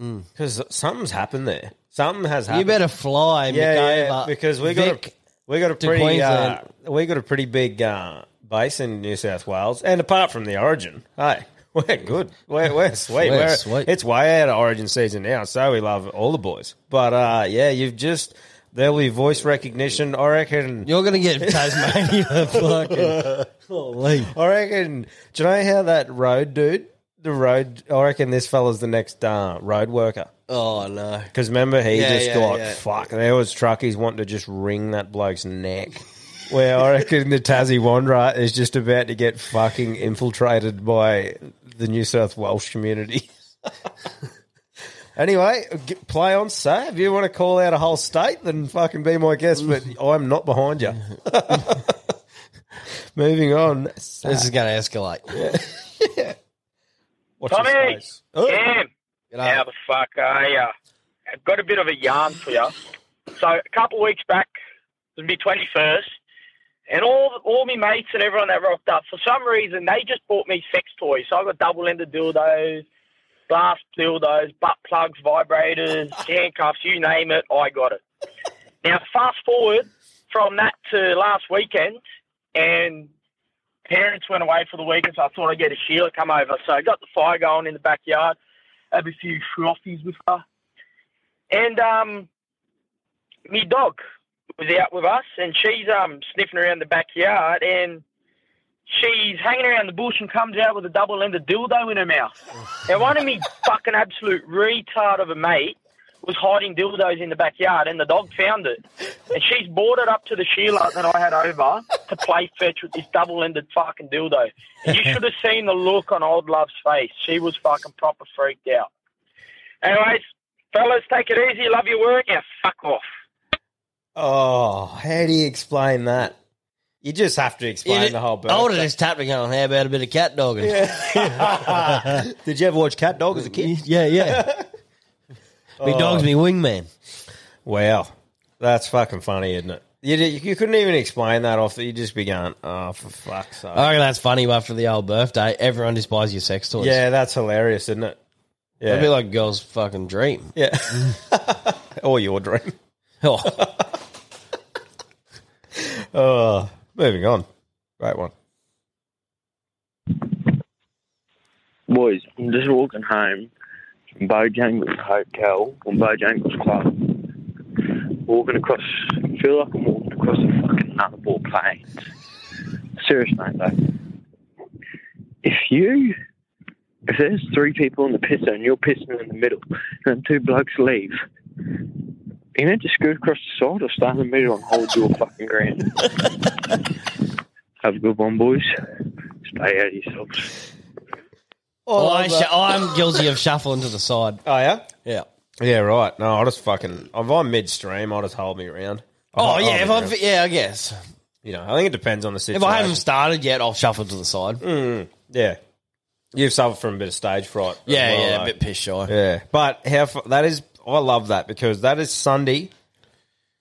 Mm. Because something's happened there. Something has happened. You better fly, yeah, yeah, McGover, because we got a, Vic we got a to pretty uh, Queensland. we got a pretty big uh, base in New South Wales, and apart from the Origin, hey, we're good. We're, we're sweet. We're We're- sweet. It's way out of Origin season now, so we love all the boys. But uh, yeah, you've just there'll be voice recognition. I reckon you're going to get Tasmania fucking. Holy. I reckon. Do you know how that road dude? The road. I reckon this fella's the next uh, road worker. Oh no! Because remember, he Yeah, just yeah, got yeah. fuck. There was truckies wanting to just wring that bloke's neck. Where I reckon the Tassie Wanderer is just about to get fucking infiltrated by the New South Welsh community. anyway, g- play on, sir. If you want to call out a whole state, then fucking be my guest. But I'm not behind you. Moving on. This is going to escalate. Watch your Tommy, space. Oh. Cam, how the fuck are you? I've got a bit of a yarn for you. So a couple of weeks back, it was my twenty first, and all all my mates and everyone that rocked up for some reason they just bought me sex toys. So I got double ended dildos, blast dildos, butt plugs, vibrators, handcuffs, you name it, I got it. Now fast forward from that to last weekend, and parents went away for the weekend, so I thought I'd get a Sheila come over. So I got the fire going in the backyard, have a few frothies with her. And um, me dog was out with us, and she's um sniffing around the backyard, and she's hanging around the bush and comes out with a double-ended dildo in her mouth. Now, one of me fucking absolute retard of a mate was hiding dildos in the backyard, and the dog found it, and she's brought it up to the Sheila that I had over to play fetch with this double-ended fucking dildo. And you should have seen the look on Old Love's face. She was fucking proper freaked out. Anyways, fellas, take it easy. Love your work. Yeah, fuck off. Oh, how do you explain that? You just have to explain You- the whole bird. I would have just tapped and gone, how about a bit of cat dogging? Did you ever watch Cat Dog as a kid? Yeah, yeah. Me Oh. dog's me wingman. Wow, that's fucking funny, isn't it? You, you couldn't even explain that off. You just be going, oh, for fuck's sake. I reckon that's funny, but for the old birthday, everyone just buys you sex toys. yeah, that's hilarious, isn't it? Yeah. It'd be like a girl's fucking dream. Yeah. or your dream. Oh. Oh, moving on. Great one. Boys, I'm just walking home from Bojangles Hotel or Bojangles Club. Walking across, I feel like I'm walking across a fucking Nullarbor Plains. Serious, mate, though. If you, if there's three people in the pisser and you're pissing in the middle, and two blokes leave, you need to scoot across the side or stay in the middle and hold your fucking ground. Have a good one, boys. Stay out of yourselves. Well, I sh- I'm guilty of shuffling to the side. Oh, yeah? Yeah. Yeah, right. No, I just fucking, if I'm midstream, I'll just hold me around. I'll- Oh, I'll yeah, hold if me I'm, yeah, I guess. You know, I think it depends on the situation. If. I haven't started yet, I'll shuffle to the side. Mm, yeah. You've suffered from a bit of stage fright. as Yeah, well, yeah, though. a bit piss shy. Yeah, but how fu- that is, I love that because that is Sunday,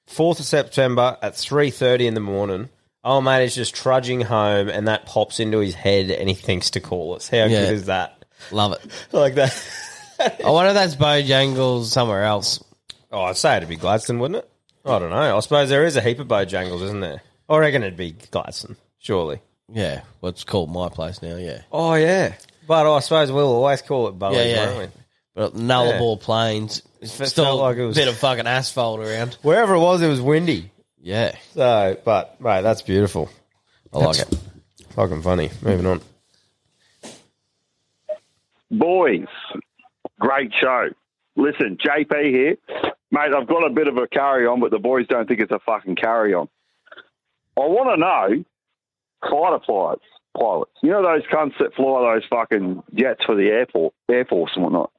fourth of September at three thirty in the morning. Oh mate is just trudging home, and that pops into his head, and he thinks to call us. How Yeah. good is that? Love it. like that. I wonder if that's Bojangles somewhere else. Oh, I'd say it'd be Gladstone, wouldn't it? I don't know. I suppose there is a heap of Bojangles, isn't there? I reckon it'd be Gladstone, surely. Yeah, well, it's called my place now, yeah. Oh yeah, but I suppose we'll always call it Bowie, yeah, yeah. won't we? But Nullarbor Plains, It still felt like it a was- bit of fucking asphalt around. Wherever it was, it was windy. Yeah. So, but mate, that's beautiful. I like it. Fucking funny. Moving on. Boys, great show. Listen, JP here. Mate, I've got a bit of a carry on, but the boys don't think it's a fucking carry on. I want to know fighter pilots, pilots. You know those cunts that fly those fucking jets for the airport, Air Force and whatnot?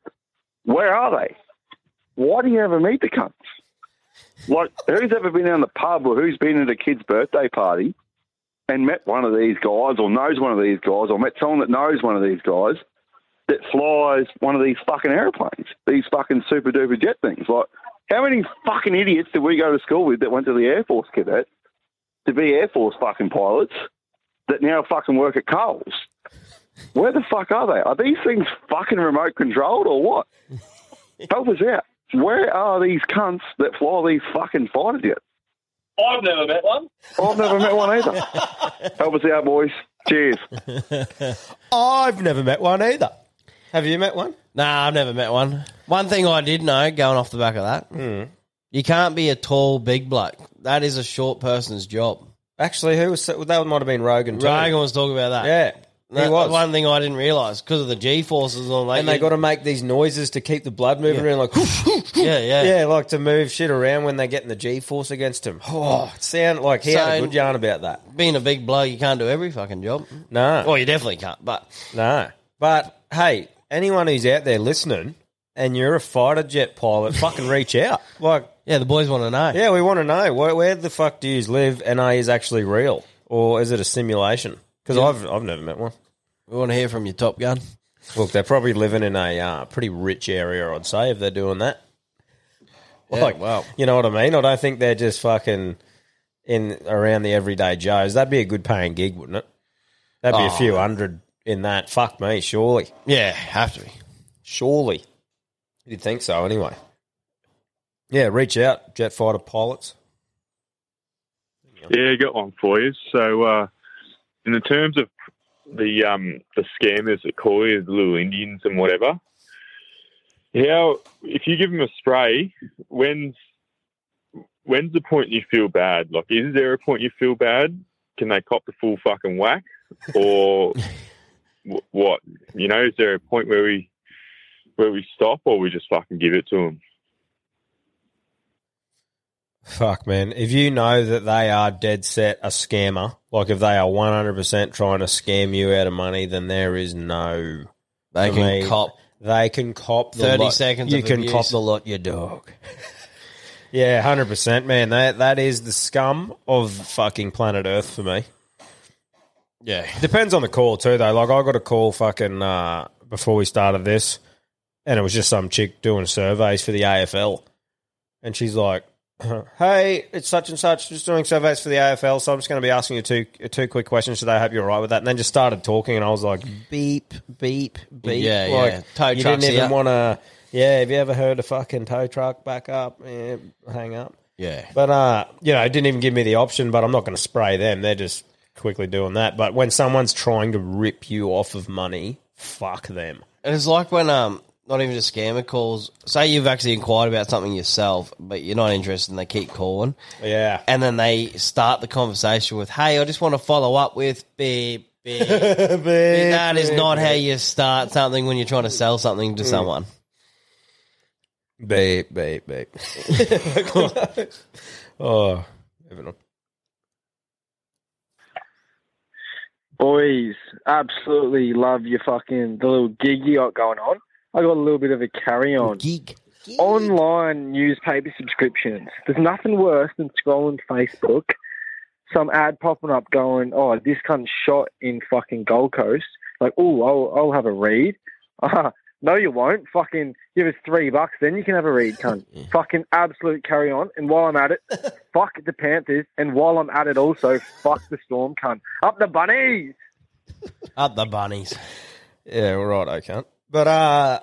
Where are they? Why do you ever meet the cunts? Like, who's ever been down the pub or who's been at a kid's birthday party and met one of these guys or knows one of these guys or met someone that knows one of these guys that flies one of these fucking airplanes, these fucking super duper jet things? Like, how many fucking idiots did we go to school with that went to the Air Force cadet to be Air Force fucking pilots that now fucking work at Coles? Where the fuck are they? Are these things fucking remote controlled or what? Help us out. Where are these cunts that fly these fucking fighter jets? I've never met one. I've never met one either. Help us out, boys. Cheers. I've never met one either. Have you met one? Nah, I've never met one. One thing I did know, going off the back of that, Hmm. you can't be a tall, big bloke. That is a short person's job. Actually, who was that? Might have been Rogan. Too. Rogan was talking about that. Yeah, he That- was. One thing I didn't realise because of the G forces and all that. and they you- got to make these noises to keep the blood moving around, like yeah, yeah, yeah, like to move shit around when they're getting the G force against him. Oh, it sound like he had a So- good yarn about that. Being a big bloke, you can't do every fucking job. No, Well, you definitely can't. But no. But hey, anyone who's out there listening, and you're a fighter jet pilot, fucking reach out. Like, yeah, the boys want to know. yeah, we want to know where, where the fuck do you live, and are you actually real, or is it a simulation? Because Yeah. I've I've never met one. We want to hear from your Top Gun. Look, they're probably living in a uh, pretty rich area, I'd say, if they're doing that. Yeah, Like, wow. you know what I mean? I don't think they're just fucking in around the everyday Joes. That'd be a good paying gig, wouldn't it? That'd be a Oh. few hundred in that. Fuck me, surely. Yeah, have to be. Surely. You'd think so, anyway. Yeah, reach out, jet fighter pilots. Yeah, got one for you. So, uh, in the terms of the um, the scammers that call you the little Indians and whatever, how if you give them a spray, when's when's the point you feel bad? Like, is there a point you feel bad? Can they cop the full fucking whack, or wh- what? You know, is there a point where we where we stop, or we just fucking give it to them? Fuck, man. If you know that they are dead set a scammer, like if they are 100% trying to scam you out of money, then there is no. They can me, cop They can cop the 30 lot- seconds You can abuse. cop the lot, you dog. yeah, 100%, man. That That is the scum of fucking planet Earth for me. Yeah. Depends on the call, too, though. Like, I got a call fucking uh, before we started this, and it was just some chick doing surveys for the AFL. And she's like, hey, it's such and such, just doing surveys for the AFL, so I'm just going to be asking you two two quick questions today. I hope you're all right with that. And then just started talking, and I was like, beep, beep, beep. Yeah, like, yeah. Tow you trucks didn't even here. want to. Yeah, have you ever heard a fucking tow truck back up? Yeah, hang up. Yeah. But uh, you know, it didn't even give me the option. But I'm not going to spray them. They're just quickly doing that. But when someone's trying to rip you off of money, fuck them. It's like when um not even just scammer calls. Say you've actually inquired about something yourself, but you're not interested, and they keep calling. Yeah. And then they start the conversation with, "Hey, I just want to follow up with beep beep." that is beep, not how beep. you start something when you're trying to sell something to Mm. someone. Beep, beep, beep. oh, moving on. Boys, absolutely love your fucking the little gig you got going on. I got a little bit of a carry on. Geek. Online newspaper subscriptions. There's nothing worse than scrolling Facebook, some ad popping up going, "Oh, this cunt shot in fucking Gold Coast." Like, oh, I'll, I'll have a read. Ah, no, you won't. Fucking give us three bucks, then you can have a read, cunt. fucking absolute carry on. And while I'm at it, fuck the Panthers. And while I'm at it, also fuck the Storm, cunt. Up the bunnies. Up the bunnies. Yeah, all right, I can't. But uh,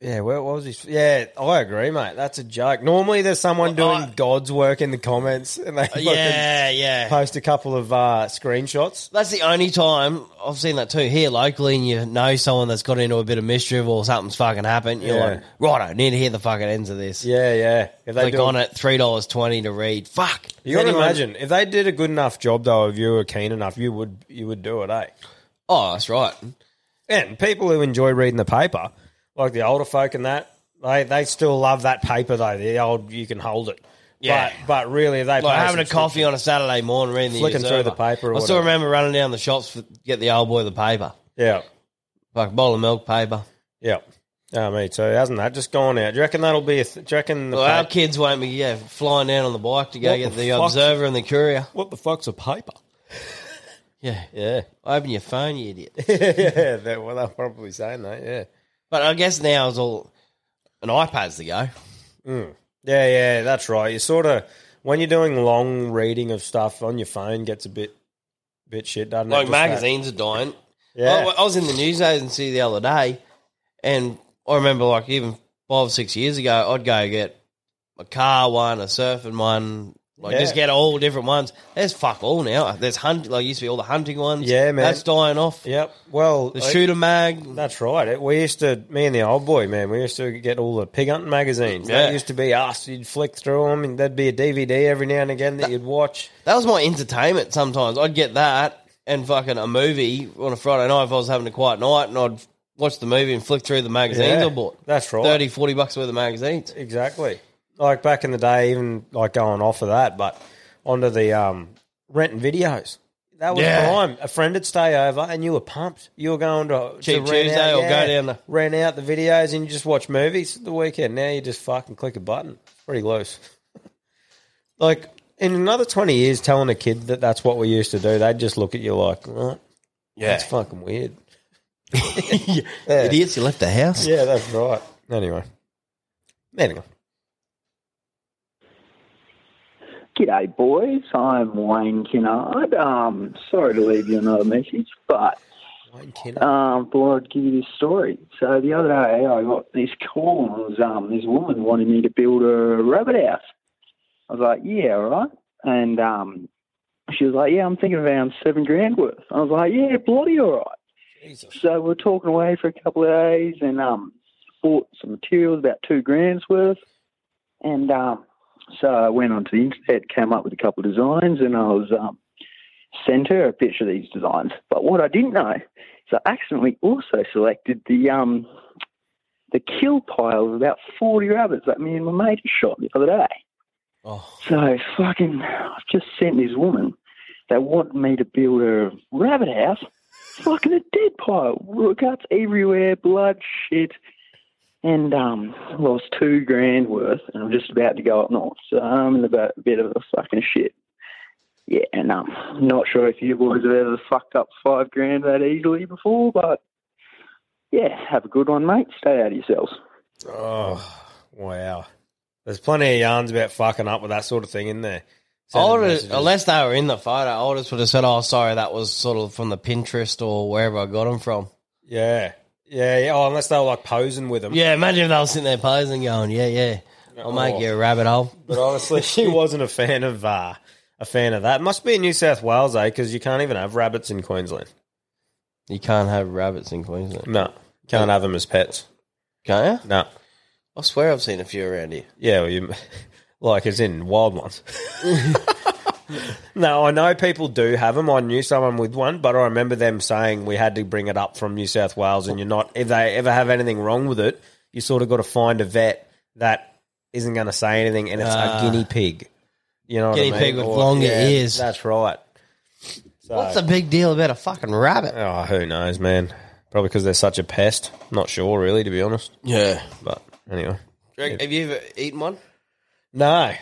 yeah, where what was he? Yeah, I agree, mate. That's a joke. Normally, there's someone doing God's work in the comments, and they fucking Yeah, yeah. post a couple of uh, screenshots. That's the only time I've seen that too. Here locally, and you know someone that's got into a bit of mischief or something's fucking happened. You're Yeah. like, right, I need to hear the fucking ends of this. Yeah, yeah. If they Click do on it- three dollars twenty to read. Fuck. You got to Anyone- imagine if they did a good enough job, though. If you were keen enough, you would you would do it, eh? Oh, that's right. And people who enjoy reading the paper, like the older folk and that, they they still love that paper though. The old you can hold it. Yeah. But, but really, they Like having a coffee on a Saturday morning, reading the Flicking through the paper or I still remember running down the shops to get the old boy the paper. Yeah. Like a bowl of milk paper. Yeah. Oh, me too. Hasn't that just gone out? Do you reckon that'll be a? Th- do you reckon the Well, our kids won't be yeah flying down on the bike to go What get the the, Observer and the Courier. What the fuck's a paper? Yeah, yeah. Open your phone, you idiot. yeah, that, well, they're probably saying that. Yeah. But I guess now it's all an iPad's the go. Mm. Yeah, yeah, that's right. You sort of when you're doing long reading of stuff on your phone gets a bit, bit shit, doesn't it? Like Just that- magazines are dying. Yeah. I, I was in the news agency the other day, and I remember like even five or six years ago, I'd go get a car one, a surfing one, like Yeah. just get all different ones. There's fuck all now. There's hunt like used to be all the hunting ones. Yeah, man. that's dying off. Yep. Well, The shooter mag. That's right. It- We used to, me and the old boy, man, we used to get all the pig hunting magazines. Yeah. That used to be us. You'd flick through them, and there'd be a DVD every now and again that you'd watch. That was my entertainment. Sometimes I'd get that and fucking a movie on a Friday night if I was having a quiet night, and I'd watch the movie and flick through the magazines Yeah, I bought. That's right. 30, 40 bucks worth of magazines. Exactly. Like back in the day, even like going off of that, but onto the um, renting videos. That was Yeah. prime. A friend would stay over, and you were pumped. You were going to, to rent Tuesday out, or go yeah, down the- rent out the videos, and you just watch movies the weekend. Now you just fucking click a button. Pretty loose. like in another twenty years, telling a kid that that's what we used to do, they'd just look at you like, what? Yeah. that's fucking weird. Idiots, you left the house. Yeah, that's right. Anyway, moving on. G'day, boys. I'm Wayne Kinnard. Um, sorry to leave you another message, but um, thought I'd give you this story. So the other day, I got this call. and was, um, this woman wanted me to build a rabbit house. I was like, yeah, all right. And um, she was like, yeah, I'm thinking around seven grand worth. I was like, yeah, bloody all right. So we're talking away for a couple of days and um, bought some materials, about two grand's worth. And um, so I went onto the internet, came up with a couple of designs, and I was um, sent her a picture of these designs. But what I didn't know is I accidentally also selected the um, the kill pile of about 40 rabbits that me and my mate shot the other day. Oh. So fucking, I've just sent this woman. They want me to build a rabbit house. Fucking a dead pile, guts everywhere, blood, shit, and um, lost two grand worth. And I'm just about to go up north, so I'm in a bit, bit of a fucking shit. Yeah, and I'm um, not sure if you boys have ever fucked up five grand that easily before, but yeah, have a good one, mate. Stay out of yourselves. Oh, wow. There's plenty of yarns about fucking up with that sort of thing in there. I would've- unless they were in the photo, I would have sort said, "Oh, sorry, that was sort of from the Pinterest or wherever I got them from." Yeah, yeah, yeah. Oh, unless they were like posing with them. Yeah, imagine if they were sitting there posing, going, "Yeah, yeah, I'll make Oh. you a rabbit hole." But honestly, she wasn't a fan of uh, a fan of that. Must be in New South Wales, eh? Because you can't even have rabbits in Queensland. You can't have rabbits in Queensland. No, can't have them as pets. Can't you? No. I swear I've seen a few around here. Yeah, well, you, like as in wild ones. no, I know people do have them. I knew someone with one, but I remember them saying we had to bring it up from New South Wales, and you're not. If they ever have anything wrong with it, you sort of got to find a vet that isn't going to say anything, and it's Ah. a guinea pig. You know, what Guinea I mean? pig with Or- longer yeah, ears. That's right. So- What's the big deal about a fucking rabbit? Oh, who knows, man? Probably because they're such a pest. Not sure, really, to be honest. Yeah. But anyway. Do you reckon- Have you ever eaten one? No,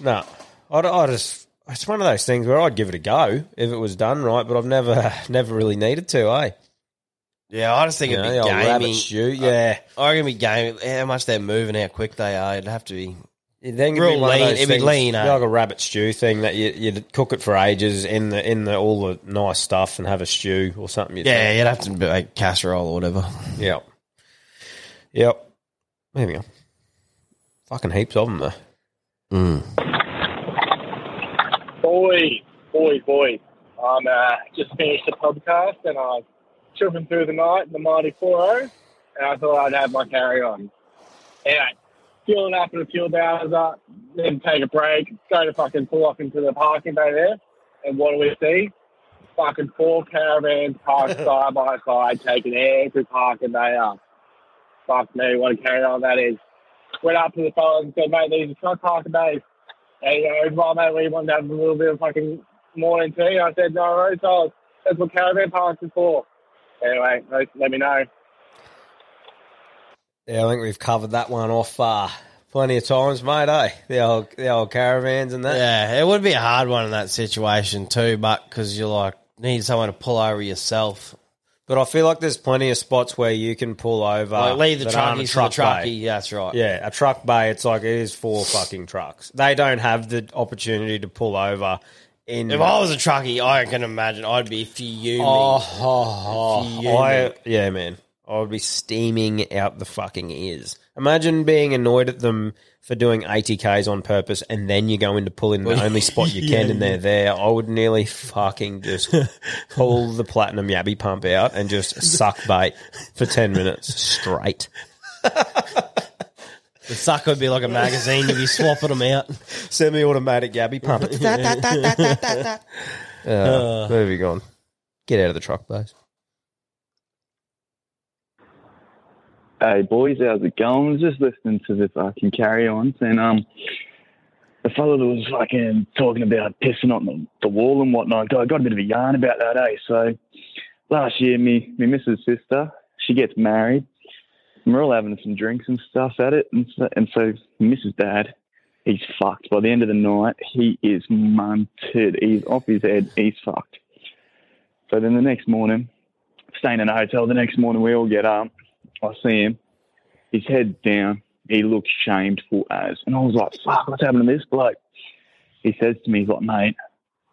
no. I'd, I just it's one of those things where I'd give it a go if it was done right, but I've never never really needed to. Eh? Yeah, I just think You it'd know, be the old gamey. rabbit stew, yeah. I, I reckon it'd be gamey. How much they're moving, how quick they are. It'd have to be. Then Real lean. It'd be lean, eh? like a rabbit stew thing that you, you'd cook it for ages in the in the all the nice stuff and have a stew or something. You'd Yeah, you'd have to make casserole or whatever. Yep. Yep. Maybe go. Fucking heaps of them though. Boys, boys, boys. I'm uh, just finished the podcast and I'm tripping through the night in the Mighty 4 and I thought I'd have my carry on. Anyway, fueling up at a fuel bowser, then take a break, go to fucking pull off into the parking bay there, and what do we see? Fucking four caravans parked side by side, taking every parking bay up. Fuck me, what a carry on that is. Went up to the fellas and said, mate, these are truck parking bays. Hey, you know, well, mate, we want to have a little bit of fucking morning tea. I said, no worries, fellas. That's what caravan parks is for. Anyway, let, let me know. Yeah, I think we've covered that one off uh, plenty of times, mate. Eh? The old the old caravans and that. Yeah, it would be a hard one in that situation too, but because you're like need someone to pull over yourself. But I feel like there's plenty of spots where you can pull over. Like, leave the that aren't a truckies the truck truckie, yeah, that's right. Yeah, a truck bay. It's like it is for fucking trucks. They don't have the opportunity to pull over. In If I was a truckie, I can imagine I'd be fuming. Oh, oh, oh, Fuming. I, yeah, man. I would be steaming out the fucking ears. Imagine being annoyed at them for doing 80 Ks on purpose and then you go in to pull in the only spot you can Yeah, and they're yeah. there. I would nearly fucking just pull the platinum yabby pump out and just suck bait for 10 minutes straight. The sucker would be like a magazine if you swapping them out. Semi-automatic yabby pump. Uh, moving on. Get out of the truck base. Hey boys, how's it going? Just listening to the fucking carry ons and um the fellow that was fucking talking about pissing on the, the wall and whatnot. I got a bit of a yarn about that, eh? So last year me me missus sister, she gets married. And we're all having some drinks and stuff at it and so, and so Mrs. Dad, he's fucked. By the end of the night, he is munted. He's off his head, he's fucked. So then the next morning, staying in a hotel, the next morning we all get up. I see him, his head down. He looks shameful as. And I was like, fuck, what's happening to this bloke? He says to me, he's like, mate,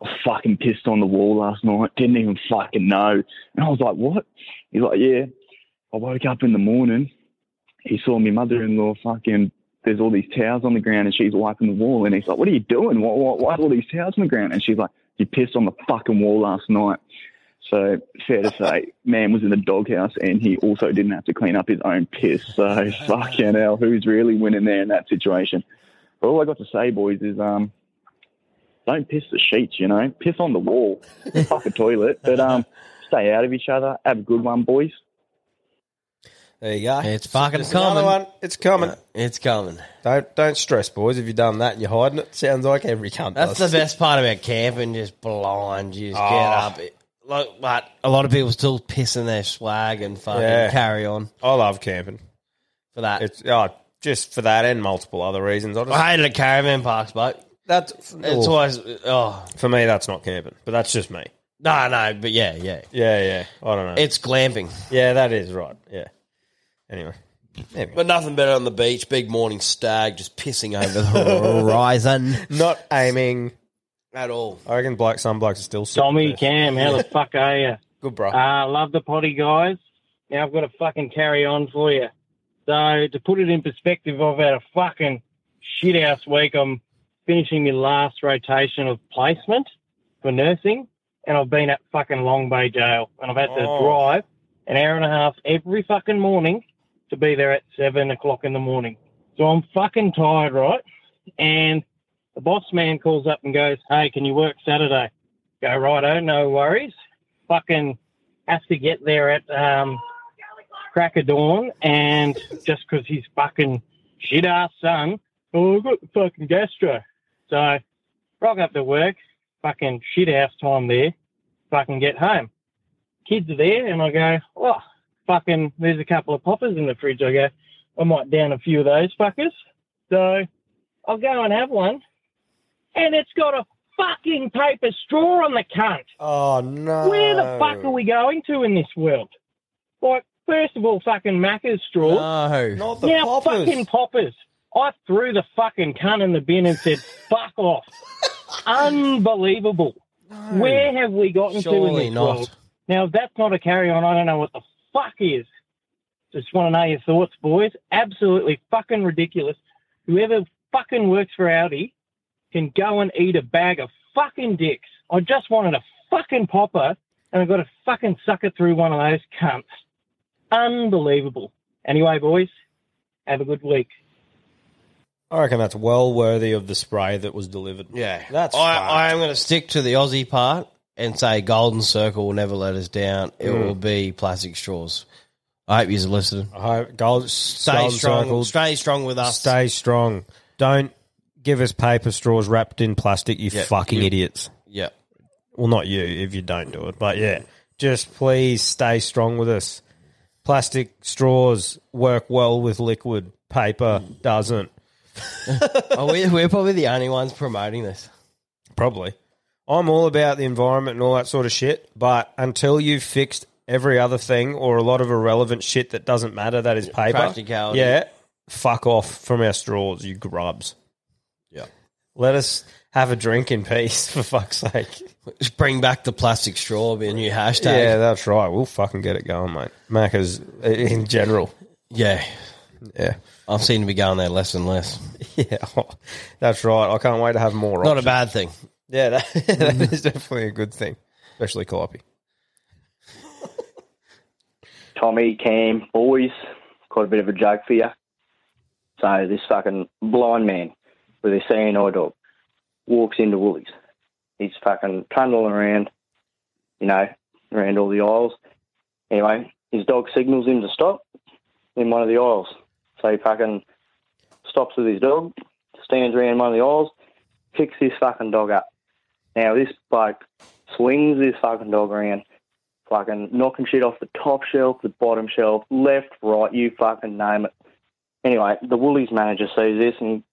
I fucking pissed on the wall last night. Didn't even fucking know. And I was like, what? He's like, yeah. I woke up in the morning. He saw me mother-in-law fucking, there's all these towels on the ground and she's wiping the wall. And he's like, what are you doing? Why, why, why are all these towels on the ground? And she's like, you pissed on the fucking wall last night. So fair to say, man was in the doghouse and he also didn't have to clean up his own piss. So fucking hell, who's really winning there in that situation? But all I got to say, boys, is um, don't piss the sheets. You know, piss on the wall, fuck a toilet. But um, stay out of each other. Have a good one, boys. There you go. It's fucking There's another coming. one. It's coming. It's coming. Don't don't stress, boys. If you've done that and you're hiding it, sounds like every cunt That's does. the best part about camping, just blind. You just Oh. get up. Like, but a lot of people still pissing their swag and fucking Yeah. carry on I love camping for that. It's oh, just for that and multiple other reasons. I, just, I hated caravan parks, but that's it's oh. always oh for me. That's not camping, but that's just me. no no, but yeah yeah Yeah, yeah. I don't know. it's glamping. yeah, that is right. Yeah. Anyway, But nothing better on the beach, big morning stag just pissing over the horizon not aiming at all. I reckon bloke, some blokes are still sick Tommy, of. Cam, how the fuck are you? Good, bro. Uh, love the potty, guys. Now I've got to fucking carry on for you. So to put it in perspective, I've had a fucking shit house week. I'm finishing my last rotation of placement for nursing, and I've been at fucking Long Bay Jail, and I've had to Oh. drive an hour and a half every fucking morning to be there at seven o'clock in the morning. So I'm fucking tired, right? And the boss man calls up and goes, "Hey, can you work Saturday?" Go right righto, no worries. Fucking have to get there at um, crack of dawn, and just 'cause he's fucking shit ass son, oh, I've got the fucking gastro. So rock up to work, fucking shit house time there, fucking get home. Kids are there, and I go, oh, fucking, there's a couple of poppers in the fridge. I go, I might down a few of those fuckers. So I'll go and have one, and it's got a fucking paper straw on the cunt. Oh no! Where the fuck are we going to in this world? Like, first of all, fucking Macca's straw. No, not the now, poppers. fucking poppers. I threw the fucking cunt in the bin and said, "Fuck off." Unbelievable. Where have we gotten to in this not. world? Now, if that's not a carry on, I don't know what the fuck is. Just want to know your thoughts, boys. Absolutely fucking ridiculous. Whoever fucking works for Audi can go and eat a bag of fucking dicks. I just wanted a fucking popper, and I've got to fucking suck it through one of those cunts. Unbelievable. Anyway, boys, have a good week. I reckon that's well worthy of the spray that was delivered. Yeah, That's I, fucked. I am going to stick to the Aussie part and say Golden Circle will never let us down. It Mm. will be plastic straws. I hope you're listening. I hope gold, Stay golden strong. circle, Stay strong with us. Stay strong. Don't give us paper straws wrapped in plastic, you Yeah, fucking you- idiots. Yeah. Well, not you if you don't do it, but yeah. Just please stay strong with us. plastic straws work well with liquid. Paper doesn't. oh, we, we're probably the only ones promoting this. Probably. I'm all about the environment and all that sort of shit, but until you've fixed every other thing or a lot of irrelevant shit that doesn't matter that is paper, Practicality. yeah, fuck off from our straws, you grubs. Yeah. Let us have a drink in peace, for fuck's sake. Just bring back the plastic straw, be a new hashtag. Yeah, that's right. We'll fucking get it going, mate. Macca's in general. Yeah. Yeah. I've seen to be going there less and less. Yeah, oh, that's right. I can't wait to have more. Not a bad thing. Yeah, that, that is definitely a good thing, especially Calliope. Tommy, Cam, boys, quite a bit of a joke for you. So this fucking blind man with a seeing dog walks into Woolies. He's fucking trundling around, you know, around all the aisles. Anyway, his dog signals him to stop in one of the aisles. So he fucking stops with his dog, stands around one of the aisles, picks this fucking dog up. Now this bloke swings this fucking dog around, fucking knocking shit off the top shelf, the bottom shelf, left, right, you fucking name it. Anyway, the Woolies manager sees this and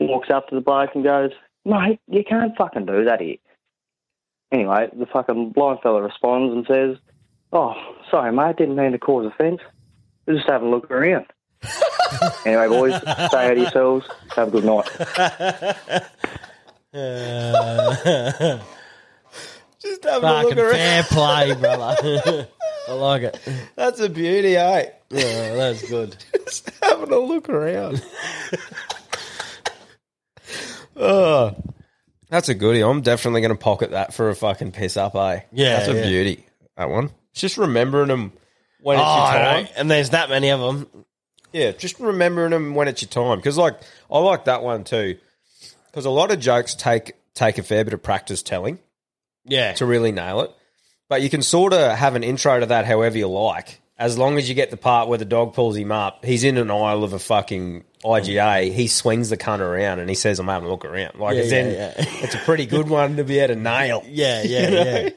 walks up to the bloke and goes, Mate, you can't fucking do that here. Anyway, the fucking blind fella responds and says, Oh, sorry, mate, didn't mean to cause offence. We're just having a look around. anyway, boys, stay out of yourselves. Have a good night. Just having Fucking a look around. fair play, brother. I like it. That's a beauty, eh? Yeah, that's good. Just having a look around. Oh, that's a goodie. I'm definitely going to pocket that for a fucking piss up, eh? Yeah, that's a yeah. beauty. That one. It's just remembering them when it's Oh, your time. And there's that many of them. Yeah, just remembering them when it's your time. Because like I like that one too. Because a lot of jokes take take a fair bit of practice telling. Yeah. To really nail it. But you can sort of have an intro to that however you like. As long as you get the part where the dog pulls him up, he's in an aisle of a fucking IGA. He swings the cunt around and he says, "I'm having a look around." Like, Yeah, it's, yeah, in, yeah. it's a pretty good one to be able to nail. Yeah, yeah, You know? yeah.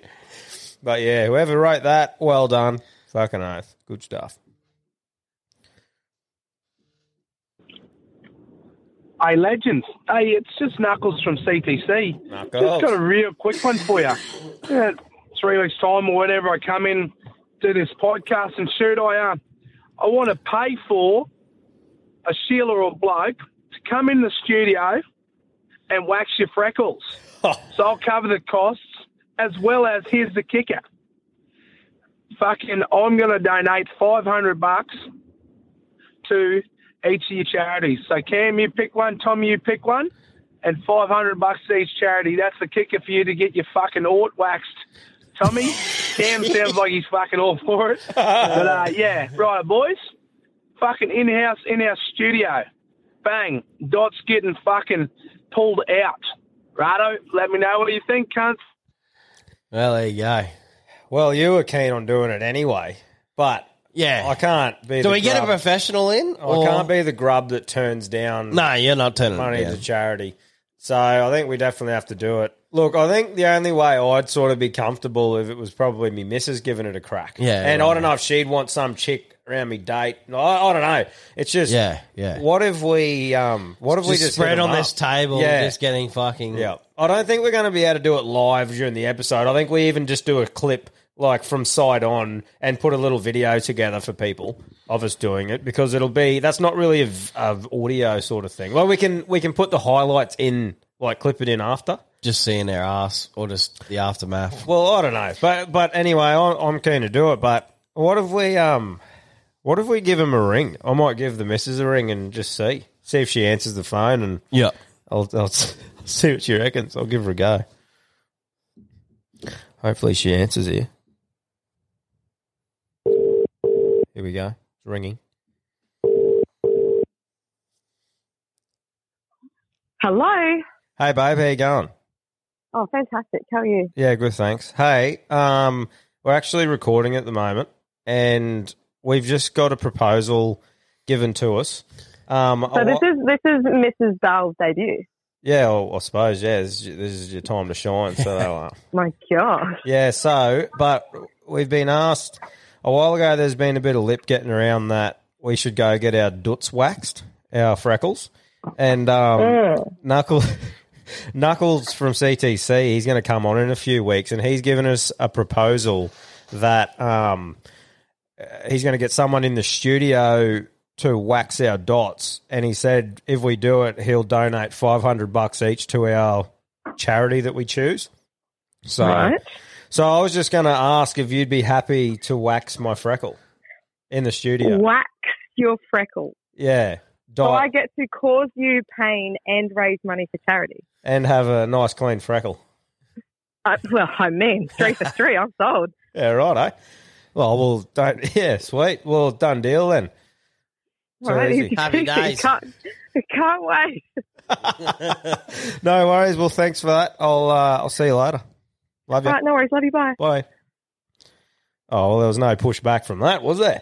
But yeah, whoever wrote that, well done. Fucking oath. Good stuff. Hey, legends. Hey, it's just Knuckles from CTC. Knuckles. Just got a real quick one for you. Yeah, three weeks' time or whatever, I come in, do this podcast, and shoot, I um, I want to pay for a Sheila or bloke to come in the studio and wax your freckles. so I'll cover the costs as well as here's the kicker. Fucking, I'm going to donate 500 bucks to each of your charities. So Cam, you pick one, Tommy, you pick one, and 500 bucks to each charity. That's the kicker for you to get your fucking ort waxed. Tommy, Cam sounds like he's fucking all for it. But uh, yeah, right, boys. Fucking in-house, in our studio. Bang. Dot's getting fucking pulled out. Righto, let me know what you think, cunts. Well, there you go. Well, you were keen on doing it anyway, but yeah, I can't be. Do the we get a grub- professional in? I or- can't be the grub that turns down. No, you're not turning it money down. to charity. So I think we definitely have to do it. Look, I think the only way I'd sort of be comfortable if it was probably me missus giving it a crack. Yeah, and right. I don't know if she'd want some chick around me date. I, I don't know. It's just Yeah, yeah. What if we um? What if we Just spread on up? this table, Yeah. just getting fucking. Yeah. I don't think we're going to be able to do it live during the episode. I think we even just do a clip like from side on and put a little video together for people of us doing it because it'll be that's not really a, a audio sort of thing. Well, we can we can put the highlights in like clip it in after. Just seeing their ass or just the aftermath. Well, I don't know, but but anyway, I'm, I'm keen to do it. But what if we um, what if we give him a ring? I might give the missus a ring and just see see if she answers the phone and yeah, I'll, I'll see what she reckons. I'll give her a go. Hopefully, she answers here. Here we go. It's ringing. Hello. Hey, babe, how you going? Oh, fantastic. How are you? Yeah, good, thanks. Hey, um, we're actually recording at the moment, and we've just got a proposal given to us. Um, So this is this is Mrs. Bell's debut. yeah, well, I suppose yeah. This is, this is your time to shine. So, uh, My gosh. yeah. So, but we've been asked. a while ago, there's been a bit of lip getting around that we should go get our doots waxed, our freckles, and um, Knuckle. Knuckles from CTC, he's going to come on in a few weeks, and he's given us a proposal that um, he's going to get someone in the studio to wax our dots, and he said if we do it, he'll donate five hundred bucks each to our charity that we choose. So, Right. so I was just going to ask if you'd be happy to wax my freckle in the studio. Wax your freckle. Yeah, So I get to cause you pain and raise money for charity. and have a nice clean freckle. Uh, well, I mean, three for three. I'm sold. Yeah, right, eh? Well, we'll don't. Yeah, sweet. Well, done deal then. So Right, easy. Can't, can't wait. No worries. Well, thanks for that. I'll uh, I'll see you later. Love you. All right, no worries. Love you. Bye. Bye. Oh well, there was no pushback from that, was there?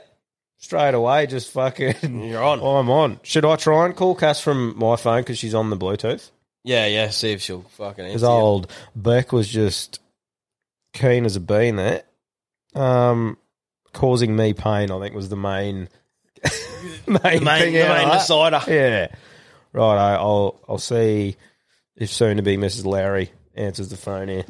Straight away, just fucking. You're on. I'm on. Should I try and call Cass from my phone because she's on the Bluetooth? Yeah, yeah. See if she'll fucking Because old Beck was just keen as a bean there, um, causing me pain. I think was the main main, The main- thing the main that. decider. Yeah, right. I, I'll I'll see if soon to be Mrs. Larry answers the phone here.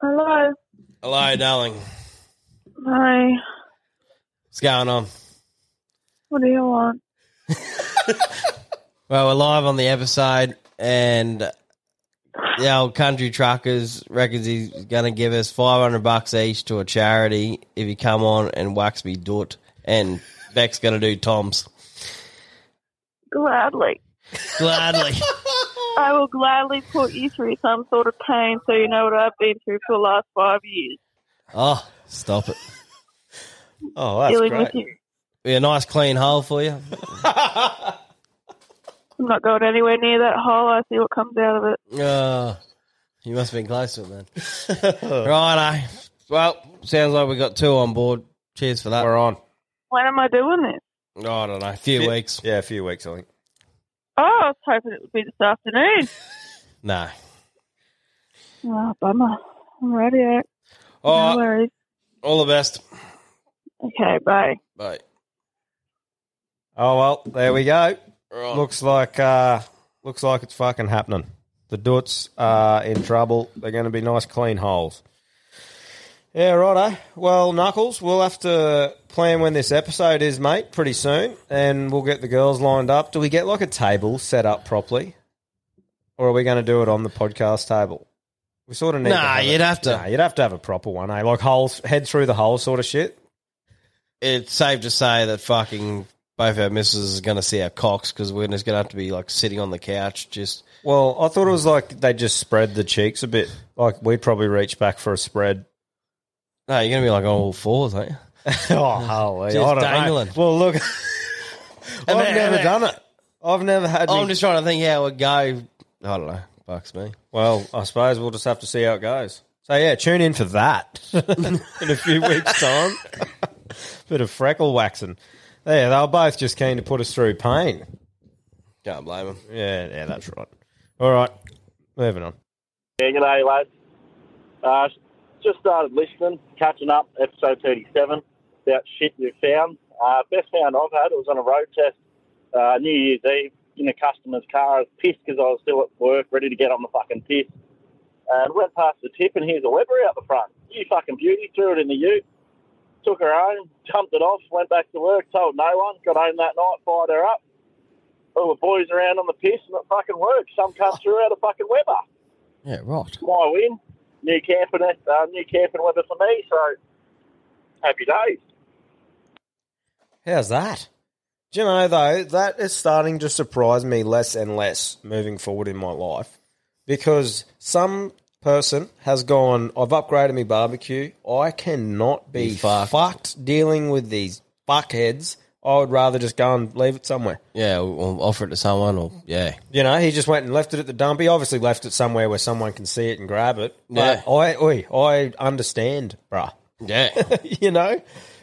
Hello. Hello, darling. Hi. What's going on? What do you want? Well, we're live on the episode, and the old country truckers reckons he's going to give us five hundred bucks each to a charity if you come on and wax me doot, and Beck's going to do Tom's Gladly. gladly. I will gladly put you through some sort of pain so you know what I've been through for the last five years. oh, stop it! Oh, that's Dealing great. with you. Be a nice clean hole for you. I'm not going anywhere near that hole. I see what comes out of it. Oh, you must have been close to it then. Righto. Well, sounds like we got two on board. Cheers for that. We're on. When am I doing this? Oh, I don't know. A few Yeah. weeks. Yeah, a few weeks, I think. Oh, I was hoping it would be this afternoon. No. Oh, bummer. I'm ready. eh? All no right. worries. All the best. Okay, bye. Bye. Oh well, there we go. Right. Looks like uh, looks like it's fucking happening. The Doots are in trouble. They're going to be nice, clean holes. Yeah, righto. Well, Knuckles, we'll have to plan when this episode is, mate, pretty soon, and we'll get the girls lined up. Do we get like a table set up properly, or are we going to do it on the podcast table? We sort of need. Nah, to have you'd it- have to. Nah, you'd have to have a proper one, eh? Like holes, head through the hole, sort of shit. It's safe to say that fucking both our misses is going to see our cocks because we're just going to have to be like sitting on the couch just. Well, I thought it was like they just spread the cheeks a bit. Like we'd probably reach back for a spread. No, you're going to be like on all fours, aren't you? oh, holy! Just I don't know. dangling. Well, look, I've man, never man. done it. I've never had. I'm me- just trying to think how it go. I don't know. Bucks me. Well, I suppose we'll just have to see how it goes. So yeah, tune in for that in a few weeks' time. Bit of freckle waxing. Yeah, they were both just keen to put us through pain. Can't blame them. Yeah, yeah, that's right. All right, moving on. Yeah, g'day, lads. Uh, just started listening, catching up, episode 37, about shit you've found. Uh, best found I've had, it was on a road test, uh, New Year's Eve, in a customer's car. I was pissed because I was still at work, ready to get on the fucking piss. And went past the tip, and here's a Weber out the front. You fucking beauty, threw it in the ute, took her home, jumped it off, went back to work, told no one, got home that night, fired her up. All the boys around on the piss, and it fucking worked. Some cunt threw out a fucking Weber Yeah, right. my win. New camping, uh, new camping weather for me. So happy days. How's that? Do you know though that is starting to surprise me less and less moving forward in my life because some person has gone. I've upgraded my barbecue. I cannot be, fucked. dealing with these fuckheads. I would rather just go and leave it somewhere. Yeah, or, or offer it to someone, or yeah. You know, he just went and left it at the dump. He obviously left it somewhere where someone can see it and grab it. But I, oi, I understand, bruh. Yeah. you know,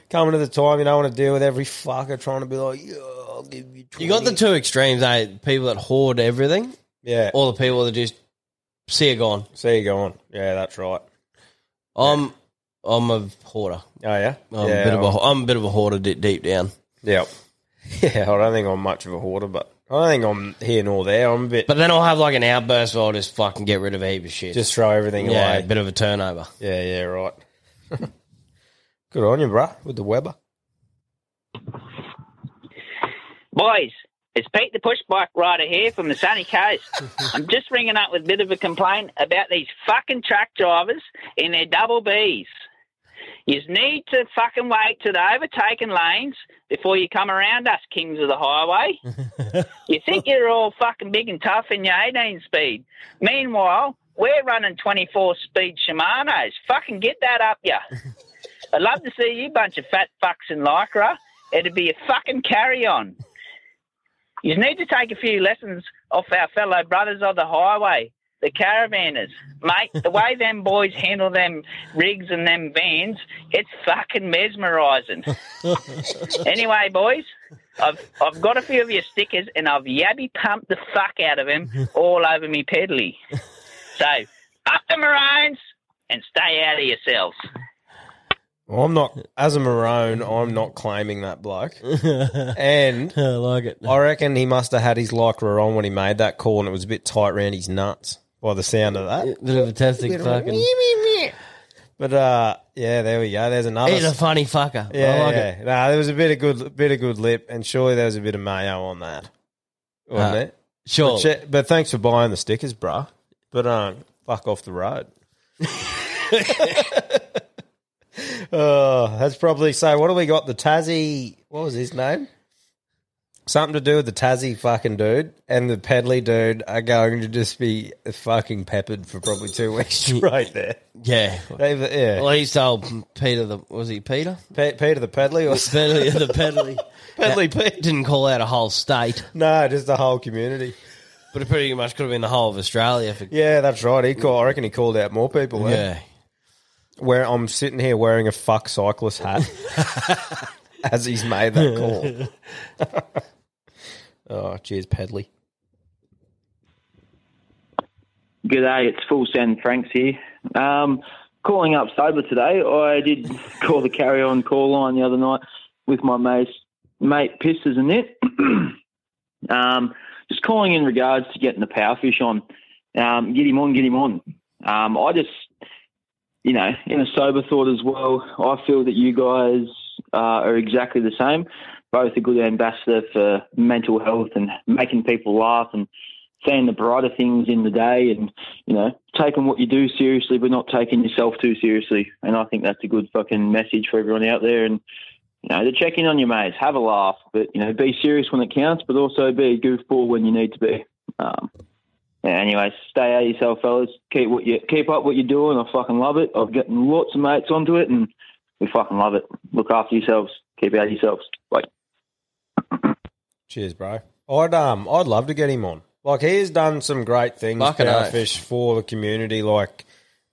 coming to the time you don't want to deal with every fucker trying to be like, yeah, I'll give you. 20. You got the two extremes, eh? People that hoard everything, Yeah. All the people that just see you gone. See you gone. Yeah, that's right. I'm I'm a hoarder. Oh yeah, I'm Yeah, a bit of a well- I'm a bit of a hoarder deep, deep down. Yep. Yeah, I don't think I'm much of a hoarder, but I don't think I'm here nor there. I'm a bit. But then I'll have like an outburst where I'll just fucking get rid of a heap of shit. Just throw everything yeah, away. a bit of a turnover. Yeah, yeah, right. Good on you, bruh, with the Weber. Boys, it's Pete the push bike rider here from the sunny coast. I'm just ringing up with a bit of a complaint about these fucking truck drivers in their double Bs. You need to fucking wait to the overtaken lanes before you come around us kings of the highway. you think you're all fucking big and tough in your 18 speed. Meanwhile, we're running 24 speed Shimano's. Fucking get that up ya. I'd love to see you bunch of fat fucks in Lycra. It'd be a fucking carry on. You need to take a few lessons off our fellow brothers of the highway, the caravanners. Mate, the way them boys handle them rigs and them vans, it's fucking mesmerising. anyway, boys, I've I've got a few of your stickers and I've yabby pumped the fuck out of them all over me pedally. So, up the maroons and stay out of yourselves. Well, I'm not as a Maroon. I'm not claiming that bloke, and I like it. I reckon he must have had his lycra on when he made that call, and it was a bit tight round his nuts by the sound of that. Bit of a testing Bit of a fucking. But uh, yeah, there we go. There's another. He's a funny fucker. Yeah, I like yeah. it. Nah, there was a bit of good, bit of good lip, and surely there was a bit of mayo on that, wasn't Uh, there? sure. But, che- but thanks for buying the stickers, bruh. But um, fuck off the road. oh, that's probably so. What do we got? The Tassie. What was his name? Something to do with the Tassie fucking dude and the Pedley dude are going to just be fucking peppered for probably two weeks straight there. Yeah. They've- yeah. Well, he's told Peter the was he Peter? Pe- Peter the Pedley or Pedley the Pedley. Pedley That Didn't call out a whole state. No, just the whole community. But it pretty much could have been the whole of Australia. For, Yeah, that's right. He called, I reckon he called out more people. eh? Yeah. Where I'm sitting here wearing a fuck cyclist hat as he's made that call. oh, cheers, Pedley. G'day, it's Full Send Franks here. Um, calling up sober today. I did call the carry on call line the other night with my mate, mate Pisters and it. um, just calling in regards to getting the powerfish on. Um, get him on, get him on. Um, I just, you know, in a sober thought as well, I feel that you guys uh, are exactly the same. Both a good ambassador for mental health and making people laugh and seeing the brighter things in the day and, you know, taking what you do seriously but not taking yourself too seriously. And I think that's a good fucking message for everyone out there. And, you know, to check in on your mates, have a laugh, but, you know, be serious when it counts, but also be a goofball when you need to be. Um, yeah, anyways, stay out of yourself, fellas. Keep what you keep up what you're doing. I fucking love it. I've gotten lots of mates onto it, and we fucking love it. Look after yourselves. Keep out of yourselves. Bye. Cheers, bro. I'd um, I'd love to get him on. Like he has done some great things, Fucking oath. Powerfish, for the community. Like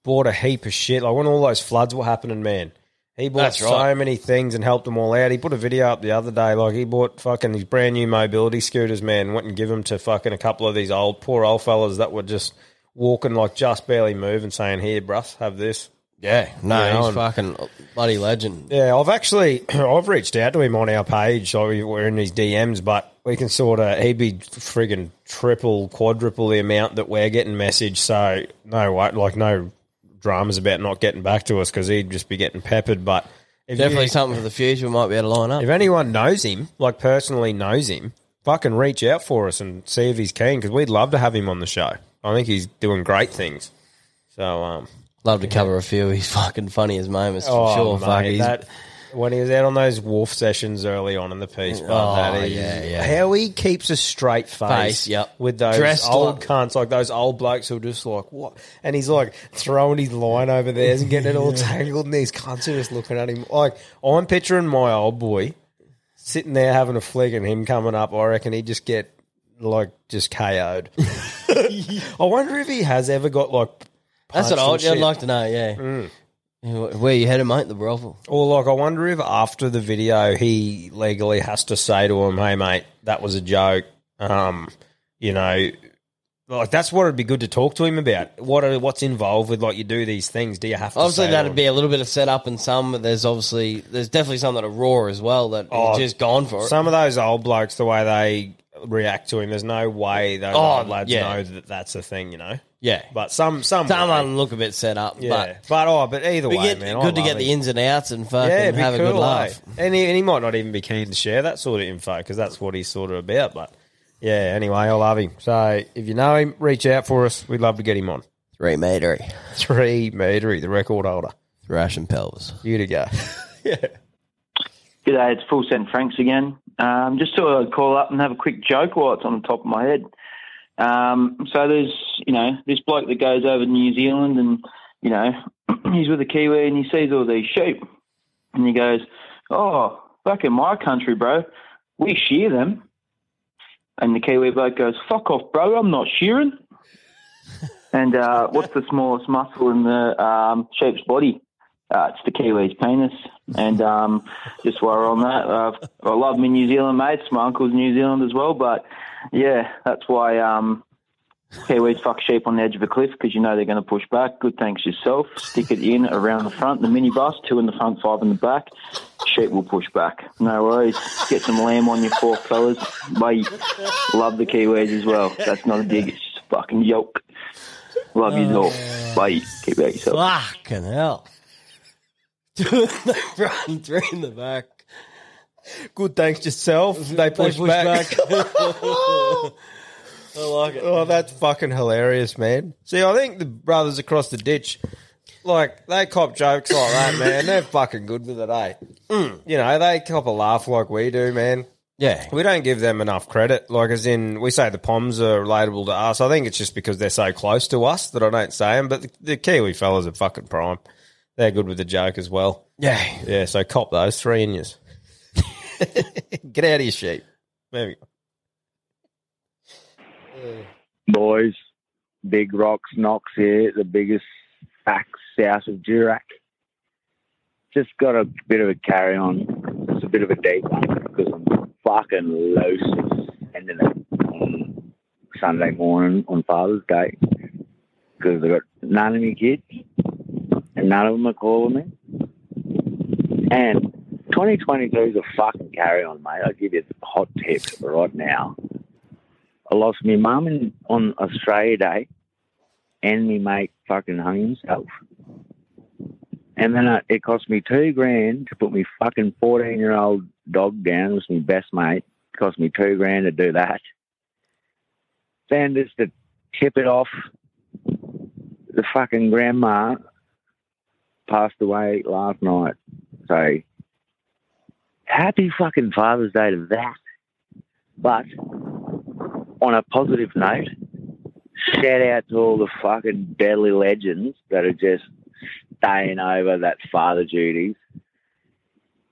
bought a heap of shit. Like when all those floods were happening, man. He bought That's so right. many things and helped them all out. He put a video up the other day. Like he bought fucking these brand new mobility scooters, man. Went and give them to fucking a couple of these old poor old fellas that were just walking like just barely moving, saying, "Here, bruss, have this." Yeah, no, You know, he's and- fucking bloody legend. Yeah, I've actually I've reached out to him on our page, so we- we're in his DMs, but we can sort of he'd be friggin' triple, quadruple the amount that we're getting message. So no, way- like no dramas about not getting back to us because he'd just be getting peppered. But if Definitely you- something for the future. We might be able to line up. if anyone knows him, like personally knows him, fucking reach out for us and see if he's keen because we'd love to have him on the show. I think he's doing great things. So um, Love to cover a few of his fucking funniest moments for Oh, sure. mate, Fuck, he's- that when he was out on those wolf sessions early on in the piece, Oh, that is- yeah, yeah. how he keeps a straight face, Face, yep. with those Dressed old like- cunts, like those old blokes who are just like what, and he's like throwing his line over theirs and getting it all tangled, and these cunts are just looking at him like I'm picturing my old boy sitting there having a flick, and him coming up. I reckon he'd just get like just KO'd. I wonder if he has ever got like. That's what punched I'd, I'd shit. like to know. Yeah. Mm. Where you headed, mate? The brothel. Or like, I wonder if after the video, he legally has to say to him, "Hey, mate, that was a joke." Um, you know, like that's what it'd be good to talk to him about. What are, what's involved with like you do these things? Do you have to Obviously, say that'd or- be a little bit of setup and some. But there's obviously there's definitely some that are raw as well that Oh, just gone for it. Some of those old blokes, the way they react to him, there's no way those Oh, old lads yeah. know that that's a thing, you know. Yeah, but some some some way. of them look a bit set up. Yeah, but but oh, but either we way, get, man, I good to love get the ins and outs and fucking yeah, it'd be have a good cool, laugh. eh? And he, and he might not even be keen to share that sort of info because that's what he's sort of about. But yeah, anyway, I love him. So if you know him, reach out for us. We'd love to get him on. Three metery, three metery, the record holder. Thrash and pelvis. You to go. Yeah. G'day, it's Full Send Franks again. Um, just thought I'd call up and have a quick joke while it's on the top of my head. Um, so there's, you know, this bloke that goes over to New Zealand and, you know, he's with a Kiwi and he sees all these sheep. And he goes, Oh, back in my country, bro, we shear them. And the Kiwi bloke goes, Fuck off, bro, I'm not shearing. and uh, what's the smallest muscle in the um, sheep's body? Uh, it's the Kiwi's penis. And um, just while we're on that, uh, I love my New Zealand mates. My uncle's New Zealand as well. But yeah, that's why um, Kiwis fuck sheep on the edge of a cliff because you know they're going to push back. Good thanks yourself. Stick it in around the front, the minibus, two in the front, five in the back. Sheep will push back. No worries. Get some lamb on your fork, fellas. Bye. Love the Kiwis as well. That's not a dig. It's just a fucking joke. Love you all. Bye. Keep out yourself. Fucking hell. Two in the front, three in the back. Good thanks yourself. They push, push back. I like it. Oh, that's fucking hilarious, man. See, I think the brothers across the ditch, like, they cop jokes like that, man. They're fucking good with it, eh? You know, they cop a laugh like we do, man. Yeah. We don't give them enough credit. Like, as in, we say the Poms are relatable to us. I think it's just because they're so close to us that I don't say them. But the, the Kiwi fellas are fucking prime. They're good with the joke as well. Yeah. Yeah, so cop those three in yours. Get out of your shape. There we go. Uh, boys, Big Rocks Knox here, the biggest facts south of Durack. Just got a bit of a carry on. It's a bit of a deep one because I'm fucking loose ending it on Sunday morning on Father's Day because I've got none of my kids and none of them are calling me. And 2022 is a fucking carry on, mate. I'll give you a hot tip right now. I lost my mum in, on Australia Day, and me mate fucking hung himself. And then uh, it cost me two grand to put me fucking 14 year old dog down. It was my best mate. It cost me two grand to do that. Then just to tip it off, the fucking grandma passed away last night. So happy fucking Father's Day to that. But on a positive note, shout out to all the fucking deadly legends that are just staying over that father duties,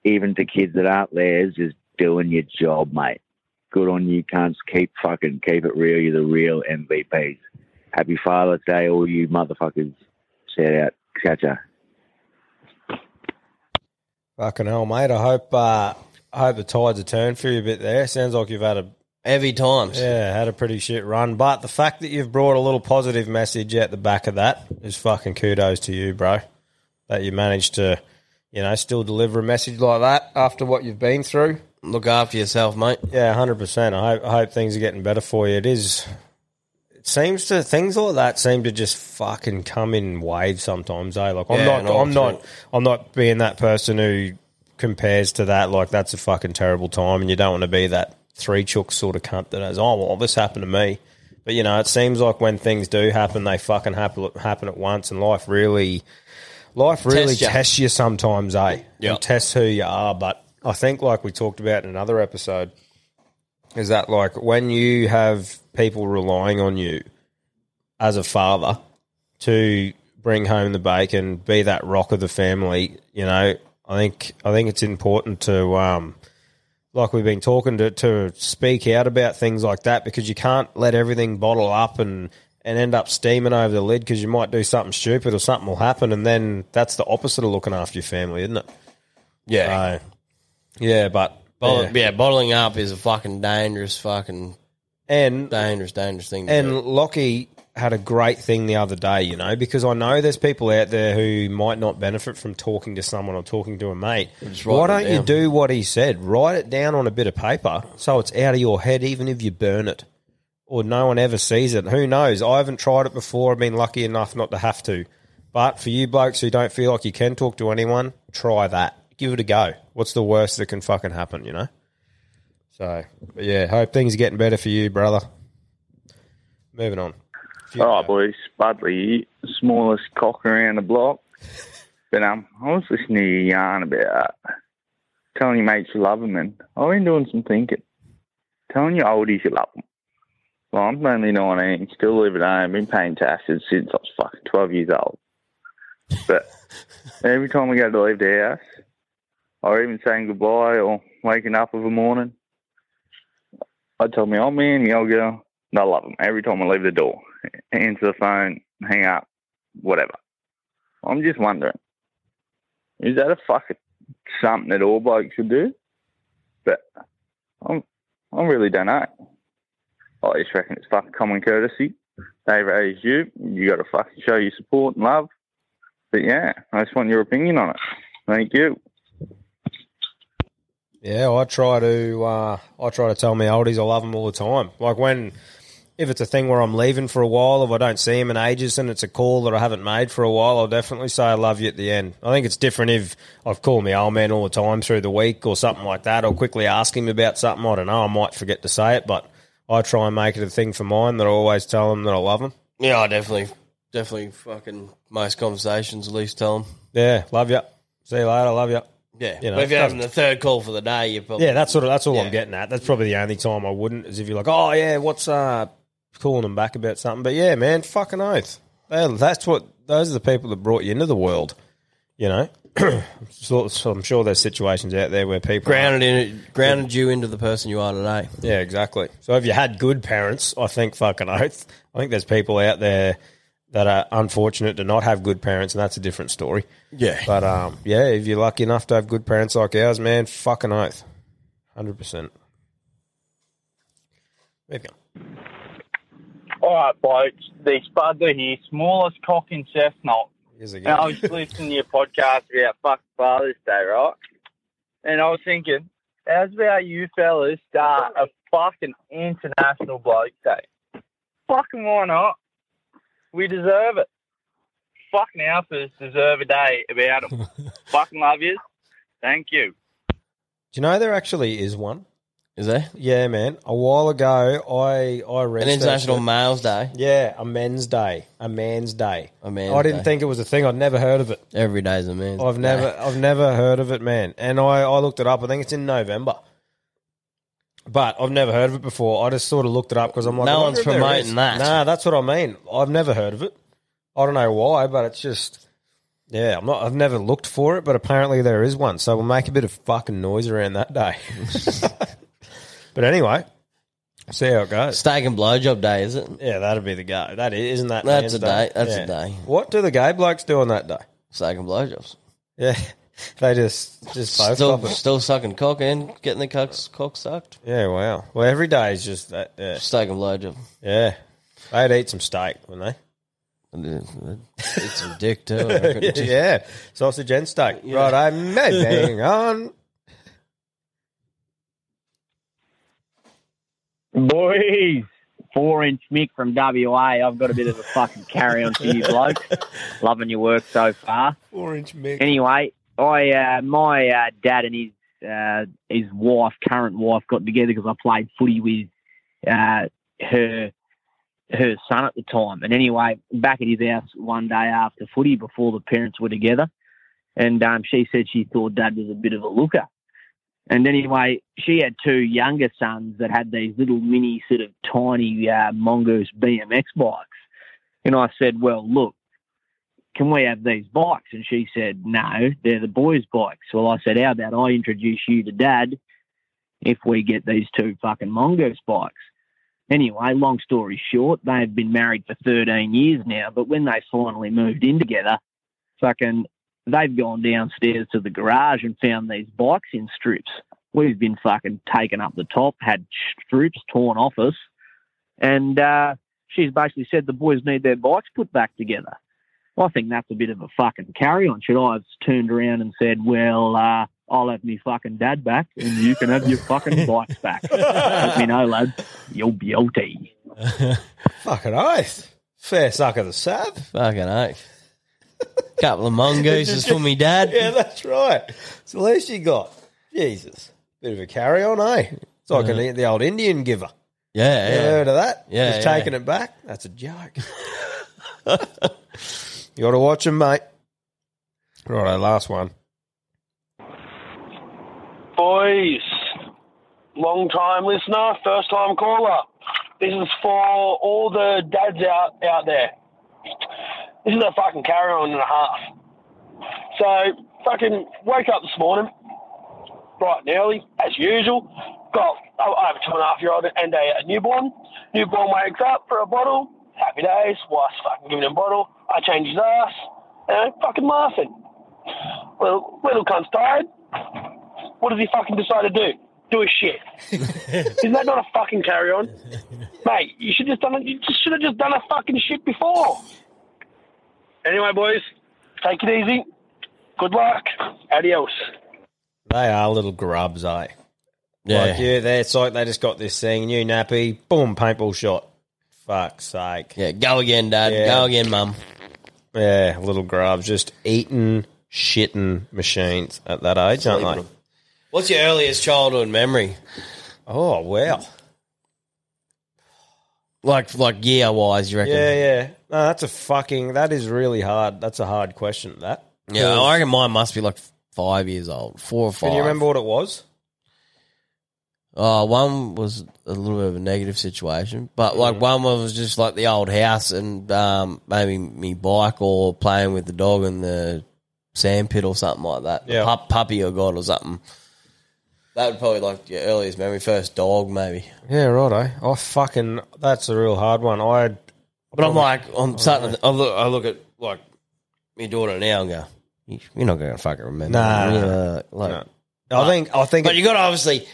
even to kids that aren't theirs, just doing your job, mate. Good on you, cunts. Keep fucking keep it real. You're the real MVPs. Happy Father's Day, all you motherfuckers. Shout out, catch ya. Fucking hell, mate. I hope uh, I hope the tides are turned for you a bit there. Sounds like you've had a heavy times. Yeah, had a pretty shit run. But the fact that you've brought a little positive message at the back of that is fucking kudos to you, bro. That you managed to, you know, still deliver a message like that after what you've been through. Look after yourself, mate. Yeah, hundred percent. I hope I hope things are getting better for you. It is. Seems to things like that seem to just fucking come in waves sometimes. Eh? Like I'm Yeah, not. no, I'm not. I'm not being that person who compares to that. Like that's a fucking terrible time, and you don't want to be that three chook sort of cunt that has. Oh well, this happened to me. But you know, it seems like when things do happen, they fucking happen happen at once, and life really, life really Tests ya. tests you sometimes, eh? Yeah. And tests who you are. But I think, like we talked about in another episode, is that like when you have people relying on you as a father to bring home the bacon, be that rock of the family, you know, I think I think it's important to um like we've been talking to to speak out about things like that because you can't let everything bottle up and and end up steaming over the lid because you might do something stupid or something will happen and then that's the opposite of looking after your family, isn't it? Yeah. So, yeah, but Bottle- yeah. yeah. bottling up is a fucking dangerous fucking And dangerous, dangerous thing. To And do. Lockie had a great thing the other day, you know, because I know there's people out there who might not benefit from talking to someone or talking to a mate. Why don't you do what he said? Write it down on a bit of paper so it's out of your head, even if you burn it or no one ever sees it. Who knows? I haven't tried it before. I've been lucky enough not to have to. But for you blokes who don't feel like you can talk to anyone, try that. Give it a go. What's the worst that can fucking happen, you know? So, yeah, hope things are getting better for you, brother. Moving on. All right, boys. Budley, smallest cock around the block. But um, I was listening to your yarn about telling your mates you love them, and I've been doing some thinking. Telling your oldies you love them. Well, I'm only 19, still live at home, been paying taxes since I was fucking 12 years old. But every time we go to leave the house, or even saying goodbye or waking up of a morning, I tell my old man, girl, I love them every time I leave the door. Answer the phone, hang up, whatever. I'm just wondering, is that a fucking something that all blokes should do? But I'm, I really don't know. I just reckon it's fucking common courtesy. They raised you, you got to fucking show your support and love. But yeah, I just want your opinion on it. Thank you. Yeah, I try to uh, I try to tell my oldies I love them all the time. Like when if it's a thing where I'm leaving for a while, if I don't see him in ages and it's a call that I haven't made for a while, I'll definitely say I love you at the end. I think it's different if I've called my old man all the time through the week or something like that, or quickly ask him about something. I don't know. I might forget to say it, but I try and make it a thing for mine that I always tell him that I love him. Yeah, I definitely, definitely fucking most conversations at least tell them. Yeah, love you. See you later. Love you. Yeah, You know, but if you're having the third call for the day, you probably Yeah, that's sort of that's all Yeah. I'm getting at. That's probably the only time I wouldn't is if you're like, oh yeah, what's uh calling them back about something. But yeah, man, fucking oath. That's what those are the people that brought you into the world. You know, so, so I'm sure there's situations out there where people grounded in grounded you into the person you are today. Yeah, exactly. So if you had good parents, I think fucking oath. I think there's people out there that are unfortunate to not have good parents, and that's a different story. Yeah. But um, yeah, if you're lucky enough to have good parents like ours, man, fucking oath, hundred percent. Maybe. All right, blokes. The Spudler here, smallest cock in Cessnock. Here's And I was listening to your podcast about fuck Father's Day, right? And I was thinking, how's about you fellas start a fucking international bloke day? Fucking why not? We deserve it. Fucking alphas deserve a day about them. fucking love you. Thank you. Do you know there actually is one? Is there? Yeah, man. A while ago, I I read An International. Males Day. Yeah, a men's day, a man's day. A man's I didn't day. think it was a thing. I'd never heard of it. Every day's a man's. I've never, I've never heard of it, man. And I, I looked it up. I think it's in November, but I've never heard of it before. I just sort of looked it up because I'm like, No I one's if there promoting is. that. Nah, that's what I mean. I've never heard of it. I don't know why, but it's just, yeah, I'm not. I've never looked for it, but apparently there is one. So we'll make a bit of fucking noise around that day. but anyway, see how it goes. Steak and blowjob day, is it? Yeah, that'd be the go. That is, isn't that? That's a day. That's a day. What do the gay blokes do on that day? Steak and blowjobs. Yeah, they just just both Still, it. still sucking cock and getting the cock, cock sucked. Yeah, wow. Well, every day is just that. Yeah. Steak and blowjob. Yeah, they'd eat some steak, wouldn't uh, Eat some dick too. I reckon. yeah, sausage and steak. Right, I'm moving on. Boys, four inch Mick from WA. I've got a bit of a fucking carry on for you bloke. Loving your work so far. Four inch Mick. Anyway, I uh, my uh, dad and his uh, his wife, current wife, got together because I played footy with uh, her her son at the time. And anyway, back at his house one day after footy, before the parents were together, and um, she said she thought dad was a bit of a looker. And anyway, she had two younger sons that had these little mini, sort of tiny uh, mongoose BMX bikes. And I said, well, look, can we have these bikes? And she said, no, they're the boys' bikes. Well, I said, how about I introduce you to dad if we get these two fucking mongoose bikes? Anyway, long story short, they've been married for 13 years now, but when they finally moved in together, fucking, they've gone downstairs to the garage and found these bikes in strips. We've been fucking taken up the top, had strips torn off us, and uh, she's basically said the boys need their bikes put back together. I think that's a bit of a fucking carry on. Should I have turned around and said, well, uh, I'll have me fucking dad back and you can have your fucking bikes back? Let me know, lad. You're beauty. Fucking oath. Fair suck of the sab. Fucking oath. Couple of mongooses for me dad. Yeah, that's right. It's the least you got. Jesus. Bit of a carry on, eh? It's like an, the old Indian giver. Yeah, You yeah. heard of that? Yeah, Just yeah. taking it back? That's a joke. You got to watch them, mate. Right, our last one. Boys, long time listener, first time caller. This is for all the dads out out there. This is a fucking carry on and a half. So, fucking wake up this morning, bright and early, as usual. Got I have a two and a half year old and a, a newborn. Newborn wakes up for a bottle. Happy days. Wife's fucking giving him a bottle. I change his ass. You know, fucking laughing. Little, little cunt's tired. What does he fucking decide to do? Do a shit. Isn't that not a fucking carry on? Mate, you should just done it. You just should have just done a fucking shit before. Anyway, boys, take it easy. Good luck. Adios. They are little grubs, eh? Yeah. Like, yeah, they, it's like they just got this thing, new nappy, boom, paintball shot. Fuck's sake. Yeah, go again, Dad. Go again, Mum. Yeah, little grubs, just eating, shitting machines at that age, aren't they? What's your earliest childhood memory? Oh, wow. Like, like year wise, you reckon? Yeah, yeah. No, that's a fucking, that is really hard. That's a hard question, that. Yeah, I reckon mine must be like five years old, four or five. Can you remember what it was? Oh, one was a little bit of a negative situation, but like one was just like the old house and um, maybe me bike or playing with the dog in the sandpit or something like that. The Yeah. pup, puppy or god or something. That would probably like your earliest memory. First dog, maybe. Yeah, right, eh? I fucking, that's a real hard one. I, But I'm like, I'm starting. To, I look, I look at like my daughter now and go, "You're not going to fucking remember." Nah, know, like. I think, I think, but you got to obviously,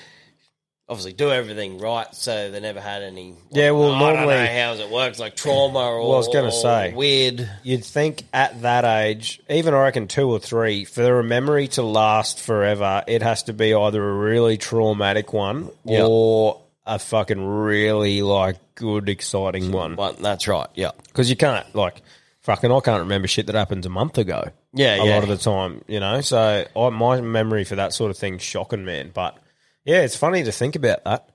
obviously do everything right, so they never had any. Yeah, well, I don't normally- know how it works, like trauma or. Well, I was going to say weird. You'd think at that age, even I reckon two or three, for a memory to last forever, it has to be either a really traumatic one Yeah. or a fucking really like good, exciting one. But that's right. Yeah, because you can't like fucking. I can't remember shit that happened a month ago. Yeah, a yeah. lot of the time, you know. So I, my memory for that sort of thing, shocking, man. But yeah, it's funny to think about that.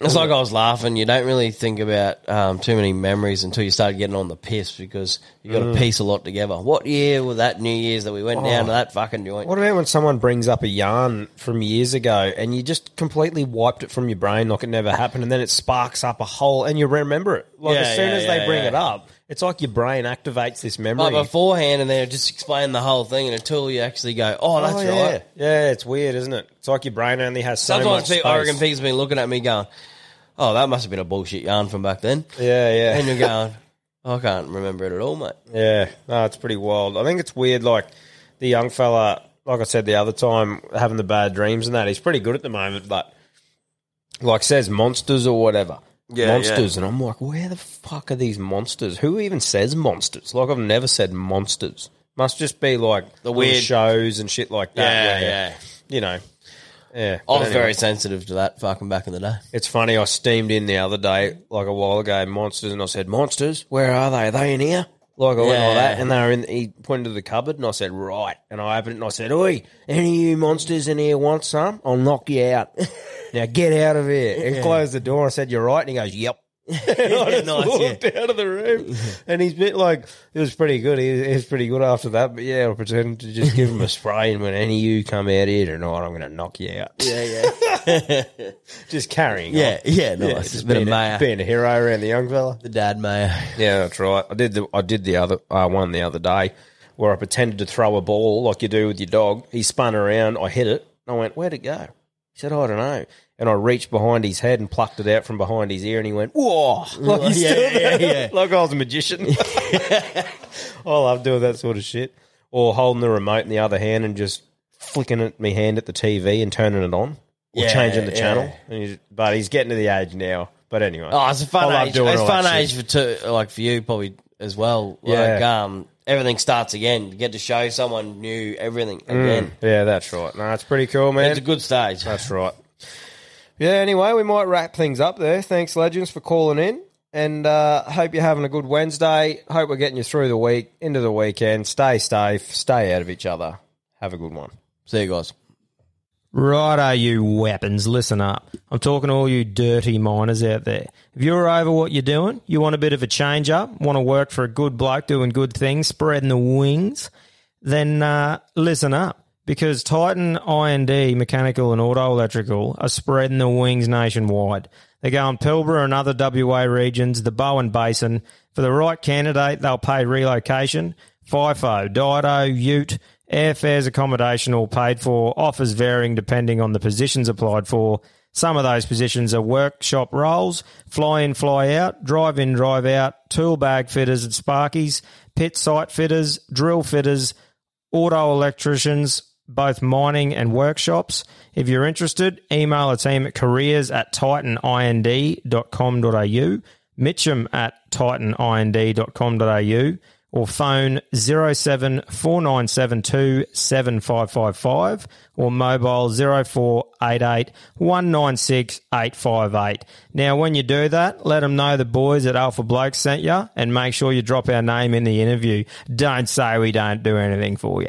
It's like I was laughing. You don't really think about um, too many memories until you start getting on the piss because you got to Mm. piece a lot together. What year was that New Year's that we went Oh. down to that fucking joint? What about when someone brings up a yarn from years ago and you just completely wiped it from your brain like it never happened and then it sparks up a whole and you remember it? Like Yeah, as soon yeah, as they yeah, bring yeah. it up, it's like your brain activates this memory. Like beforehand, and then just explain the whole thing, and until you actually go, "Oh, that's oh, yeah. right." Yeah, it's weird, isn't it? It's like your brain only has so Sometimes much people, I space. reckon people's been looking at me going, "Oh, that must have been a bullshit yarn from back then." Yeah, yeah. And you're going, "I can't remember it at all, mate." Yeah, no, it's pretty wild. I think it's weird, like the young fella, like I said the other time, having the bad dreams and that. He's pretty good at the moment, but like says monsters or whatever. Yeah, monsters, yeah. and I'm like, where the fuck are these monsters? Who even says monsters? Like I've never said monsters. Must just be like The weird- shows and shit like that. Yeah, yeah. You know, yeah. I was anyway. very sensitive to that fucking back in the day. It's funny. I steamed in the other day, like a while ago, monsters, and I said, "Monsters, where are they? Are they in here?" Like I went like that, and they were in. He pointed to the cupboard, and I said, "Right." And I opened it, and I said, "Oi, any of you monsters in here want some? I'll knock you out. now get out of here." And closed the door. I said, "You're right," and he goes, "Yep." and I just nice, walked out of the room, and he's been like, it was pretty good. He, he was pretty good after that. But yeah, I pretended to just give him a spray, and when any of you come out here tonight, I'm going to knock you out. Yeah, yeah. just carrying. Yeah, on. yeah, nice. just Bit of being, mayo. a, being a hero around the young fella. The dad mayor. Yeah, that's right. I did the I did the other uh, one the other day where I pretended to throw a ball like you do with your dog. He spun around, I hit it, and I went, "Where'd it go?" He said, "I don't know." And I reached behind his head and plucked it out from behind his ear, and he went, "Whoa!" Like, he's Yeah, still yeah, yeah. like I was a magician. I love doing that sort of shit, or holding the remote in the other hand and just flicking it my hand at the TV and turning it on, or Yeah, changing the yeah. channel. And he's, but he's getting to the age now. But anyway, Oh, it's a fun love age. doing It's all fun that age shit. for two, like for you probably as well. Like, Yeah. um, everything starts again. You get to show someone new everything Mm, again. yeah, that's right. No, it's pretty cool, man. It's a good stage. That's right. Yeah, anyway, we might wrap things up there. Thanks, Legends, for calling in. And uh, hope you're having a good Wednesday. Hope we're getting you through the week, into the weekend. Stay safe, stay out of each other. Have a good one. See you guys. Righto, you weapons, listen up. I'm talking to all you dirty miners out there. If you're over what you're doing, you want a bit of a change up, want to work for a good bloke doing good things, spreading the wings, then uh, listen up. Because Titan IND Mechanical and Auto Electrical are spreading the wings nationwide. They go in Pilbara and other WA regions, the Bowen Basin. For the right candidate, they'll pay relocation, FIFO, DIDO, Ute, airfares, accommodation all paid for, offers varying depending on the positions applied for. Some of those positions are workshop roles, fly in, fly out, drive in, drive out, tool bag fitters and sparkies, pit site fitters, drill fitters, auto electricians, both mining and workshops. If you're interested, email the team at careers at titanind.com.au, Mitchum at titanind.com.au, or phone 074972 7555 or mobile 0488 196 858. Now, when you do that, let them know the boys at Alpha Bloke sent you and make sure you drop our name in the interview. Don't say we don't do anything for you.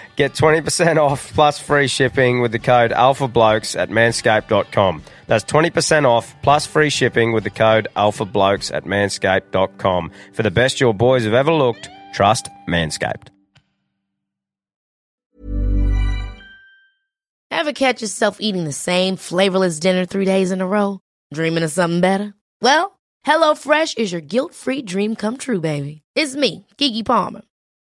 Get 20% off plus free shipping with the code ALPHABLOKES at manscaped.com. That's 20% off plus free shipping with the code ALPHABLOKES at manscaped.com. For the best your boys have ever looked, trust Manscaped. Ever catch yourself eating the same flavorless dinner three days in a row? Dreaming of something better? Well, HelloFresh is your guilt free dream come true, baby. It's me, Keke Palmer.